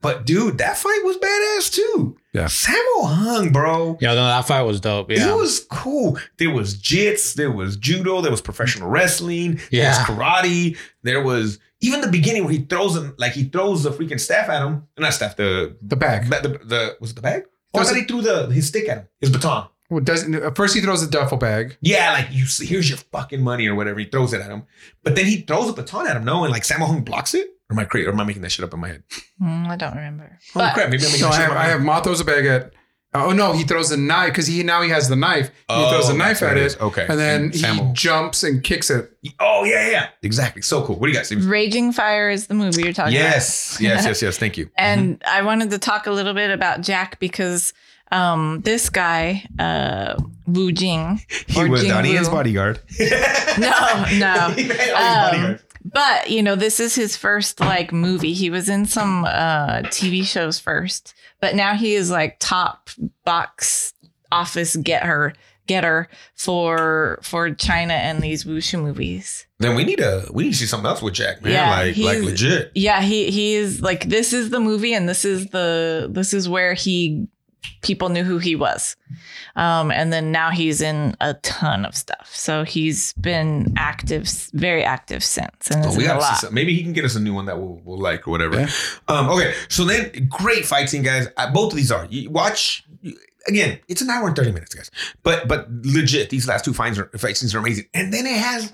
But dude, that fight was badass too. Yeah. Sammo Hung, bro. Yeah, no, that fight was dope. Yeah, It was cool. There was jits, there was judo, there was professional wrestling, there Yeah. was karate, there was even the beginning where he throws him like he throws the freaking staff at him. Not staff, the The bag. the, the, the was it the bag? Or Was that it- he threw the his stick at him, his baton. Well, doesn't at first he throws the duffel bag. Yeah, like you see, here's your fucking money or whatever. He throws it at him, but then he throws a baton at him. No, and like Sammo Hung blocks it. Or am I crazy? Or am I making that shit up in my head? Mm, I don't remember. Oh But crap! Maybe I'm making No, that I shit have. up. I my have. head. Ma throws a bag at. Oh no, he throws a knife because he now he has the knife. He Oh, throws a knife at it it, is. Okay. and then And he Sammo. jumps and kicks it. Oh yeah, yeah, exactly. So cool. What do you got, Steve? Raging Fire is the movie you're talking about. Yes, yes, yes, yes. Thank you. And I wanted to talk a little bit about Jack because um, this guy, uh, Wu Jing, he or was Jing Donnie Yen's bodyguard. No, no. He Um. But you know, this is his first like movie. He was in some uh, TV shows first, but now he is like top box office get her getter for for China and these wushu movies. Then we need to we need to see something else with Jack, man. Yeah, like like legit. Yeah, he he is like this is the movie and this is the this is where he people knew who he was. Um and then now he's in a ton of stuff. So he's been active very active since and Oh, we a got to see lot. Maybe he can get us a new one that we'll, we'll like or whatever. Yeah. Um, okay, so then great fight scene, guys. Uh, both of these are. You watch. you- again, it's an hour and 30 minutes, guys. But but legit, these last two fights are, fight scenes are amazing. And then it has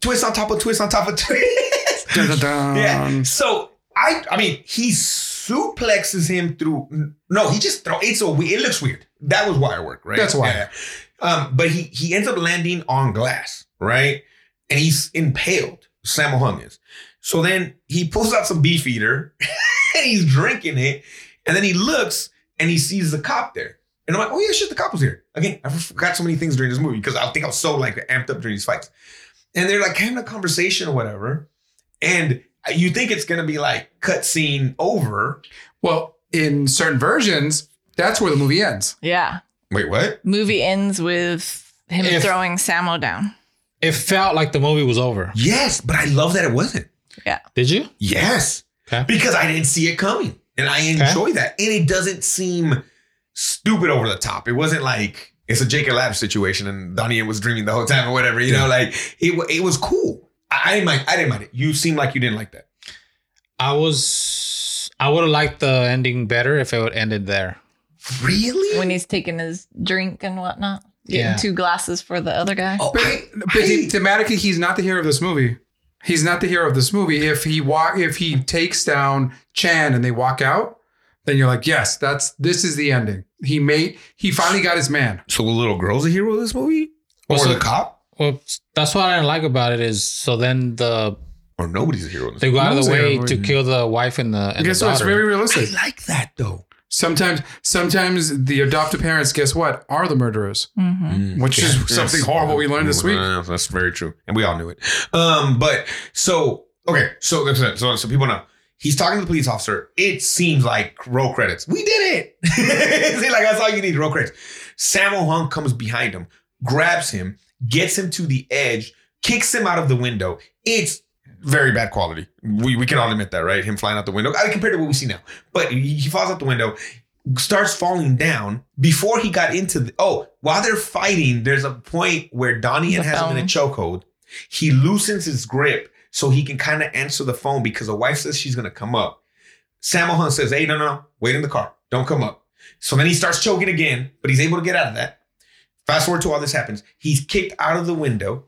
twist on top of twist on top of twist. Dun, dun, dun. yeah. So I I mean, he suplexes him through. No, he just throw. It's a we- it looks weird. That was wire work, right? That's why. Yeah. Um, but he he ends up landing on glass, right? And he's impaled. Sammo Hung is. So then he pulls out some Beefeater and he's drinking it. And then he looks and he sees the cop there. And I'm like, oh yeah, shit, the cop was here. Again, I forgot so many things during this movie because I think I was so like amped up during these fights. And they're like having a conversation or whatever. And you think it's gonna be like cutscene over. Well, in certain versions, that's where the movie ends. Yeah. Wait, what? Movie ends with him If- throwing Sammo down. It felt like the movie was over. Yes, but I love that it wasn't. Yeah. Did you? Yes. Okay. Because I didn't see it coming. And I enjoy that. And it doesn't seem stupid over the top. It wasn't like it's a Jacob's Ladder situation and Donnie was dreaming the whole time or whatever. You know, like it, it was cool. I, I didn't mind. I didn't mind it. You seem like you didn't like that. I was. I would have liked the ending better if it would ended there. Really? When he's taking his drink and whatnot. Getting Yeah. two glasses for the other guy. Oh, But, I- but I- he- thematically, he's not the hero of this movie. He's not the hero of this movie. If he walk, if he takes down Chan and they walk out, then you're like, yes, that's this is the ending. He made. He finally got his man. so the little girl's a hero of this movie? Or Well, so- the cop? Well, that's what I didn't like about it is so then the Or nobody's a hero in this they go out of the way zero. to kill the wife and the and Guess the what? It's daughter. very realistic. I like that though. Sometimes, sometimes the adoptive parents, guess what, are the murderers, Mm-hmm. which is Yes. something horrible we learned this week. Uh, that's very true, and we all knew it. Um, but so okay, so that's it. so so people know he's talking to the police officer. It seems like roll credits. We did it. See, like that's all you need. Roll credits. Sammo Hung comes behind him, grabs him, gets him to the edge, kicks him out of the window. It's very bad quality. We, we can all admit that, right? Him flying out the window. I compared to what we see now. But he, he falls out the window, starts falling down before he got into the oh, while they're fighting, there's a point where Donnie The has him in a chokehold. He loosens his grip so he can kind of answer the phone because the wife says she's gonna come up. Sammo Hung says, Hey, no, no, no, wait in the car. Don't come up. So then he starts choking again, but he's able to get out of that. Fast forward to all this happens. He's kicked out of the window.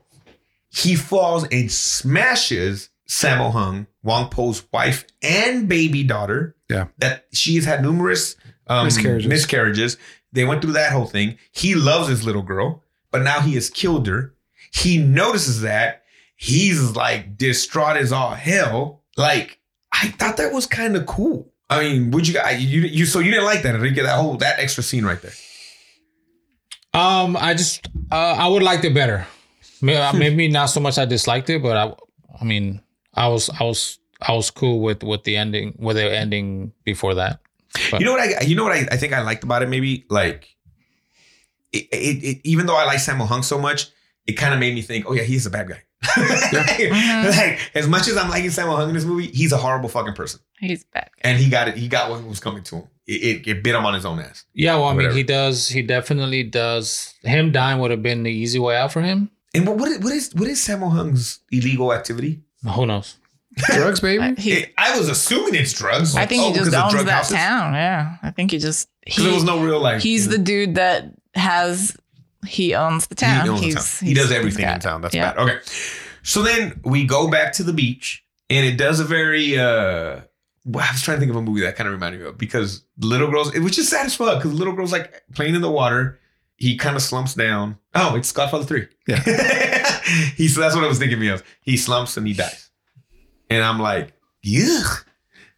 He falls and smashes Sammo Hung, Wong Po's wife and baby daughter. Yeah. That she's had numerous um, Miscarriages. miscarriages. They went through that whole thing. He loves his little girl, but now he has killed her. He notices that. He's like distraught as all hell. Like, I thought that was kind of cool. I mean, would you guys, you, you, so you didn't like that, Enrique, that whole, that extra scene right there. Um, I just uh, I would liked it better. Maybe, maybe not so much I disliked it, but I I mean I was I was I was cool with with the ending with the ending before that. You know what I you know what I, I think I liked about it maybe like it, it, it even though I like Sammo Hung so much it kind of made me think oh yeah he's a bad guy Mhm. like as much as I'm liking Sammo Hung in this movie he's a horrible fucking person He's bad. and he got it he got what was coming to him it, it, it bit him on his own ass Yeah, well, I mean, he does. He definitely does. Him dying would have been the easy way out for him. and what what is what is, what is Sammo Hung's illegal activity Who knows? Drugs, baby. Uh, he, It- I was assuming it's drugs I think Oh, he just owns that houses? town. Yeah. I think he just 'Cause there was no real like he's the dude that has he owns the town. He, owns the he's, town. he does everything got in town. That's Yeah. bad. Okay. So then we go back to the beach and it does a very uh well, I was trying to think of a movie that kind of reminded me of because little girls, it was just sad as fuck because little girl's like playing in the water. He kind of slumps down. Oh, it's Godfather 3. Yeah. He's that's what I was thinking of. He slumps and he dies. And I'm like, yuck.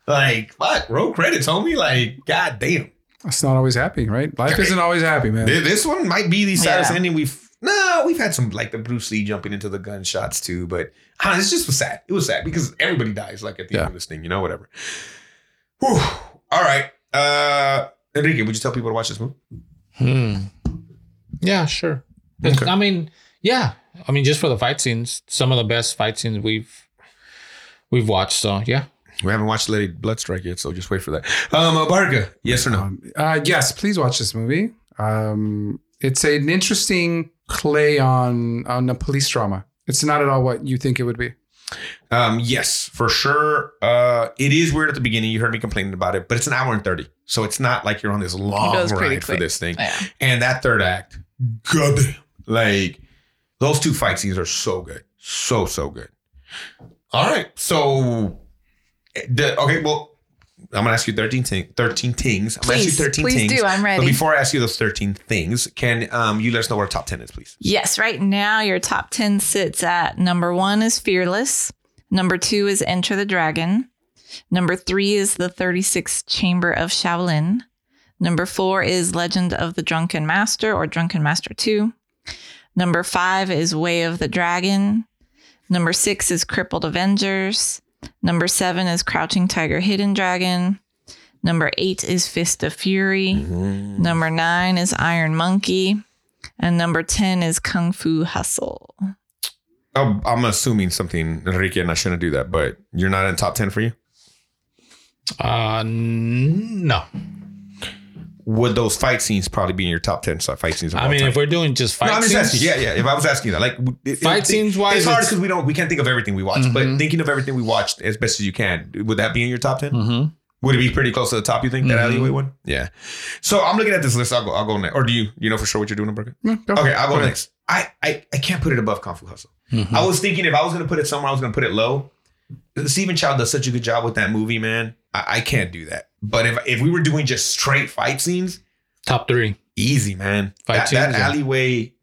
Like, fuck, roll credits, homie. Like, god damn. It's not always happy, right? Life isn't always happy, man. This one might be the saddest Yeah. ending we've. No, we've had some like the Bruce Lee jumping into the gunshots too, but uh, it's just was sad. It was sad because everybody dies like at the Yeah. end of this thing, you know, whatever. Whew. All right, uh, Enrique, would you tell people to watch this movie? Hmm. Yeah, sure. Okay. I mean, yeah. I mean, just for the fight scenes, some of the best fight scenes we've we've watched. So yeah. We haven't watched Lady Blood Strike yet, so just wait for that. Um, uh, Barca, yes or no? Um, uh, yes, please watch this movie. Um, it's an interesting play on on a police drama. It's not at all what you think it would be. Um, yes, for sure. Uh, it is weird at the beginning. You heard me complaining about it, but it's an hour and 30. So it's not like you're on this long goes pretty ride for this thing. Yeah. And that third act, good. Like those two fight scenes are so good. So, so good. All right. So, the, okay, well, I'm to ask you 13, thing, 13 things. I'm going to ask Please, you 13 please things. do. I'm ready. But before I ask you those 13 things, can um, you let us know our top 10 is, please? Yes, right now your top 10 sits at number one is Fearless. Number two is Enter the Dragon. Number three is The 36th Chamber of Shaolin. Number four is Legend of the Drunken Master or Drunken Master 2. Number five is Way of the Dragon. Number six is Crippled Avengers. Number seven is Crouching Tiger, Hidden Dragon. Number eight is Fist of Fury. Number nine is Iron Monkey. And number 10 is Kung Fu Hustle. Oh, I'm assuming something, Enrique, and I shouldn't do that, but you're not in top 10 for you? Uh, no. Would those fight scenes probably be in your top 10 fight scenes? I mean, time? if we're doing just fight no, I'm just scenes, asking. Yeah, yeah. If I was asking that, like it- Fight it- scenes wise, it's hard because we don't, we can't think of everything we watch. But Mhm. thinking of everything we watched as best as you can, would that be in your top 10 Mhm. Would it be pretty close to the top? You think that Mhm. alleyway one? Yeah. So I'm looking at this list. I'll go. I'll go next. Or do you? You know for sure what you're doing, Burger? Yeah. Okay, I'll go next. I, I I can't put it above Kung Fu Hustle. Mhm. I was thinking if I was gonna put it somewhere, I was gonna put it low. Stephen Chow does such a good job with that movie, man. I, I can't do that. But if if we were doing just straight fight scenes, top three. easy, man. Fight that, that scenes, yeah. alleyway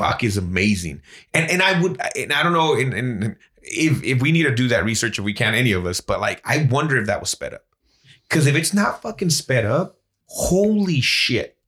fuck is amazing. And and I would and I don't know and, and if if we need to do that research if we can any of us, but like I wonder if that was sped up. Cuz if it's not fucking sped up, holy shit.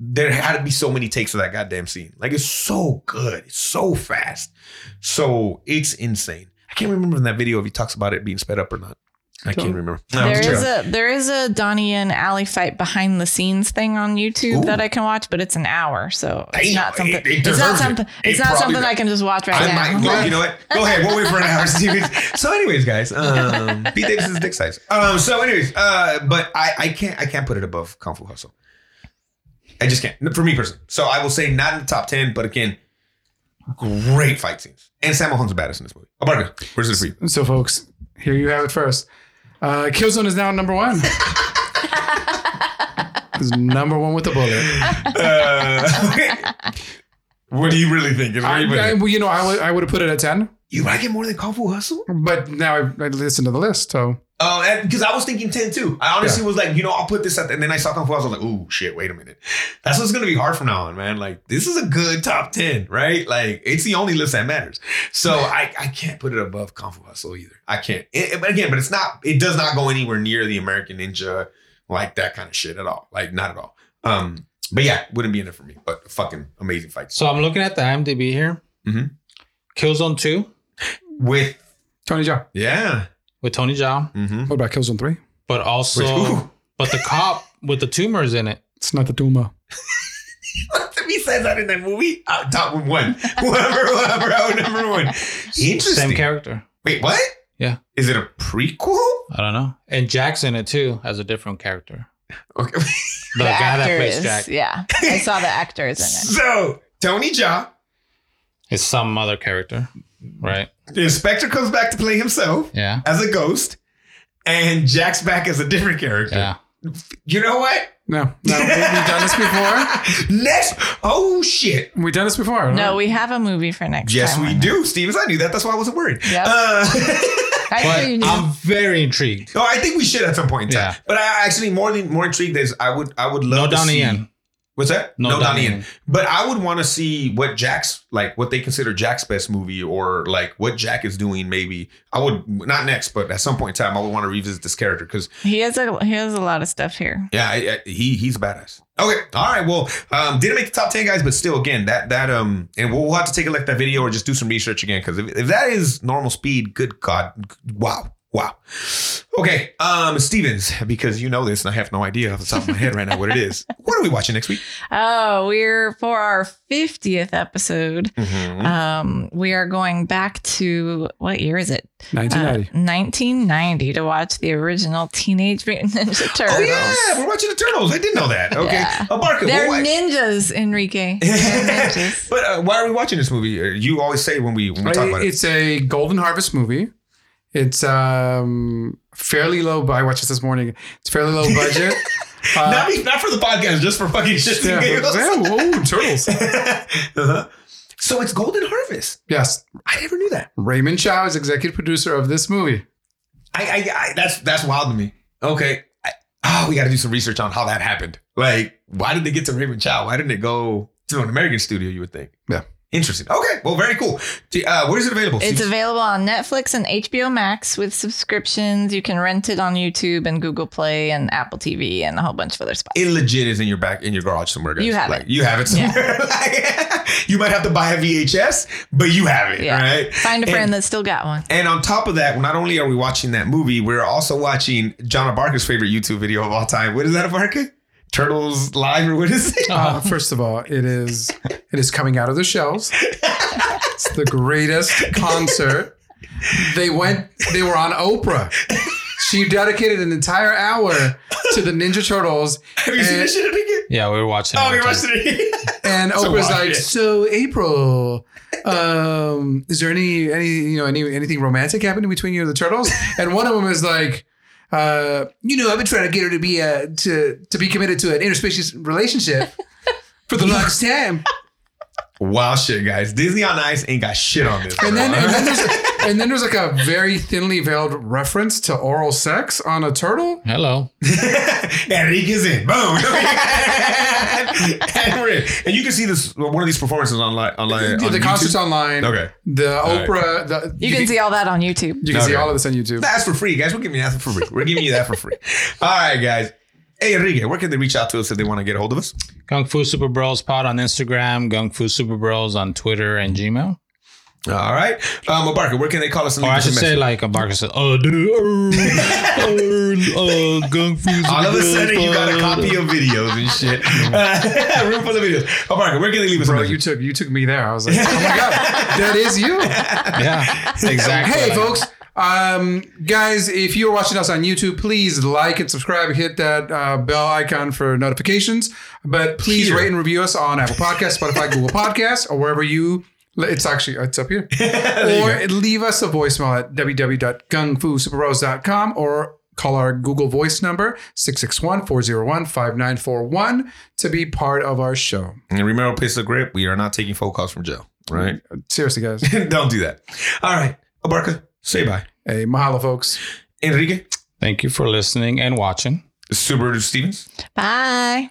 There had to be so many takes of that goddamn scene. Like it's so good. It's so fast. So it's insane. I can't remember in that video if he talks about it being sped up or not. I can't remember. No, There it's is true. a there is a Donnie and Alley fight behind the scenes thing on YouTube Ooh. that I can watch, but it's an hour, so it's Damn, not something. it- it it's not deserves it. something. It It's not something does. I can just watch right I now. might go, you know what? Go ahead. We'll wait for an hour. So, anyways, guys, um, Pete Davidson's dick size. Um, so, anyways, uh, but I, I can't, I can't put it above Kung Fu Hustle. I just can't. For me personally. So I will say not in the top ten, but again, great fight scenes. And Sammo Hung's badass in this movie. Abarca, where's it for you? So, folks, here you have it first. Uh, Kill Zone is now number one. Is number one with the bullet. Uh. What do you really think? Is I, I- well, you know, I would I would have put it at ten, you like it more than Kung Fu Hustle? but now I, I listened to the list, so Oh, because I was thinking 10 too. I honestly was like, you know, I'll put this at, and then I saw Kung Fu. I was like, ooh, shit, wait a minute. That's what's going to be hard from now on, man. Like, this is a good top 10, right? Like, it's the only list that matters. So I, I can't put it above Kung Fu Hustle either. I can't. It- it- but again, but it's not, it does not go anywhere near the American Ninja, like that kind of shit at all. Like, not at all. Um, But yeah, wouldn't be in it for me. But fucking amazing fights. So I'm looking at the IMDb here. Mm-hmm. Kill Zone 2 With, Tony Jaa. yeah. with Tony Jaa, Mm-hmm. What about Kill Zone three? but also, Which- ooh. but the cop with the tumors in it. It's not the Duma. he says that in that movie. Uh, top one, whatever, whatever. I number one. Interesting. Same character. Wait, what? Yeah. Is it a prequel? I don't know. And Jack's in it too as a different character. Okay. The, guy that actor plays is- Jack Yeah, I saw the actors in it. so Tony Jaa, is some other character, right? the inspector comes back to play himself Yeah. as a ghost, and Jack's back as a different character. Yeah. You know what? No, no, we, we've done this before. Next. Oh shit. We've done this before. No, we have a movie for next Yes, time. we on do, Stevens. I knew that. That's why I wasn't worried. Yep. Uh. I knew. I'm very intrigued. no, I think we should at some point in time. Yeah. But I actually more than more intrigued is I would I would love No to Donnie see. Yen. What's that? No Donnie Donnie Yen. Yen. But I would want to see what Jack's like, what they consider Jack's best movie, or like what Jack is doing. Maybe I would not next, but at some point in time, I would want to revisit this character because he has a he has a lot of stuff here. yeah, I, I, he he's a badass. Okay, all right. Well, um, didn't make the top ten guys, but still, again, that that um, and we'll, we'll have to take a look at that video or just do some research again because if, if that is normal speed, good God, wow, wow. Okay, um, Stevens, because you know this and I have no idea off the top of my head right now what it is. What are we watching next week? Oh, we're for our fiftieth episode. Mhm. Um, we are going back to what year is it? Uh, 1990. 1990 to watch the original Teenage Mutant Ninja Turtles. Oh yeah, we're watching the Turtles. I didn't know that. Okay, Yeah. Abarca, They're what- ninjas, Enrique. They're ninjas. but uh, why are we watching this movie? Uh, You always say when we when we talk about it. It's a Golden Harvest movie It's um fairly low. bu- I watched this this morning. It's fairly low budget. Uh, not, not for the podcast, just for fucking shit. yeah, yeah, whoa, turtles. uh-huh. So it's Golden Harvest. Yes, I never knew that. Raymond Chow is executive producer of this movie. I, I, I that's that's wild to me. Okay. I, oh, we got to do some research on how that happened. Like, why did they get to Raymond Chow? Why didn't it go to an American studio? You would think. Yeah. Interesting. Okay. Well, very cool. Uh, where is it available? It's Steve? available on Netflix and HBO Max with subscriptions. You can rent it on YouTube and Google Play and Apple TV and a whole bunch of other spots. it legit is in your back in your garage somewhere. Guys. You have like, it. You have it somewhere. Like, you might have to buy a VHS, but you have it. Yeah. Right. Find a friend And- that's still got one. And on top of that, not only are we watching that movie, we're also watching John Abarca's favorite YouTube video of all time. What is that, Abarca? Turtles Live or what is it? Uh, first of all, it is it is coming out of the shelves. It's the greatest concert. They went. They were on Oprah. She dedicated an entire hour to the Ninja Turtles, Have you seen and- this shit again? Yeah, we were watching. Oh, it you're too. it. and So Oprah's watch like, it. "So April, um, is there any any you know any anything romantic happening between you and the turtles?" And one of them is like. Uh, you know, I've been trying to get her to be uh to to be committed to an interspecies relationship for the longest time. Wild shit, guys. Disney on Ice ain't got shit on this. And then, and then there's and then there's like a very thinly veiled reference to oral sex on a turtle. Hello. Enrique's in. Boom. and we're in. And you can see this one of these performances online. online the on concert's YouTube. online. Okay. The right. Oprah. The, You can see all that on YouTube. You can see all of this on YouTube. That's for free, guys. We're giving you that for free. We're giving you that for free. All right, guys. Hey, Enrique, where can they reach out to us if they want to get a hold of us? Kung Fu Super Bros Pod on Instagram, Kung Fu Super Bros on Twitter and Gmail. All right. Um, Barker, where can they call us? and Or I should say, like Abarca said, oh, dude, uh, uh, uh, Kung Fu Super All of a sudden, you got a copy of videos and shit. Uh, room full of videos. Oh, Barker, where can they leave us? a Bro, you took you took me there. I was like, oh my god, that is you. Yeah, exactly. Hey, folks. Um, guys, if you're watching us on YouTube, please like and subscribe. Hit that uh, bell icon for notifications. But please Here. rate and review us on Apple Podcasts, Spotify, Google Podcasts, or wherever you. It's actually it's up here. or leave us a voicemail at www.gungfusuperbros.com or call our Google Voice number 661-401-5941 to be part of our show. And remember, place of grip. We are not taking phone calls from jail, right? Seriously, guys. Don't do that. All right. Abarca, say bye. hey, mahalo, folks. Enrique, Thank you for listening and watching. Super Stevens. Bye.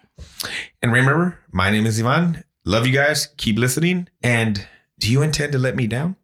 And remember, my name is Ivan. Love you guys. Keep listening. And do you intend to let me down?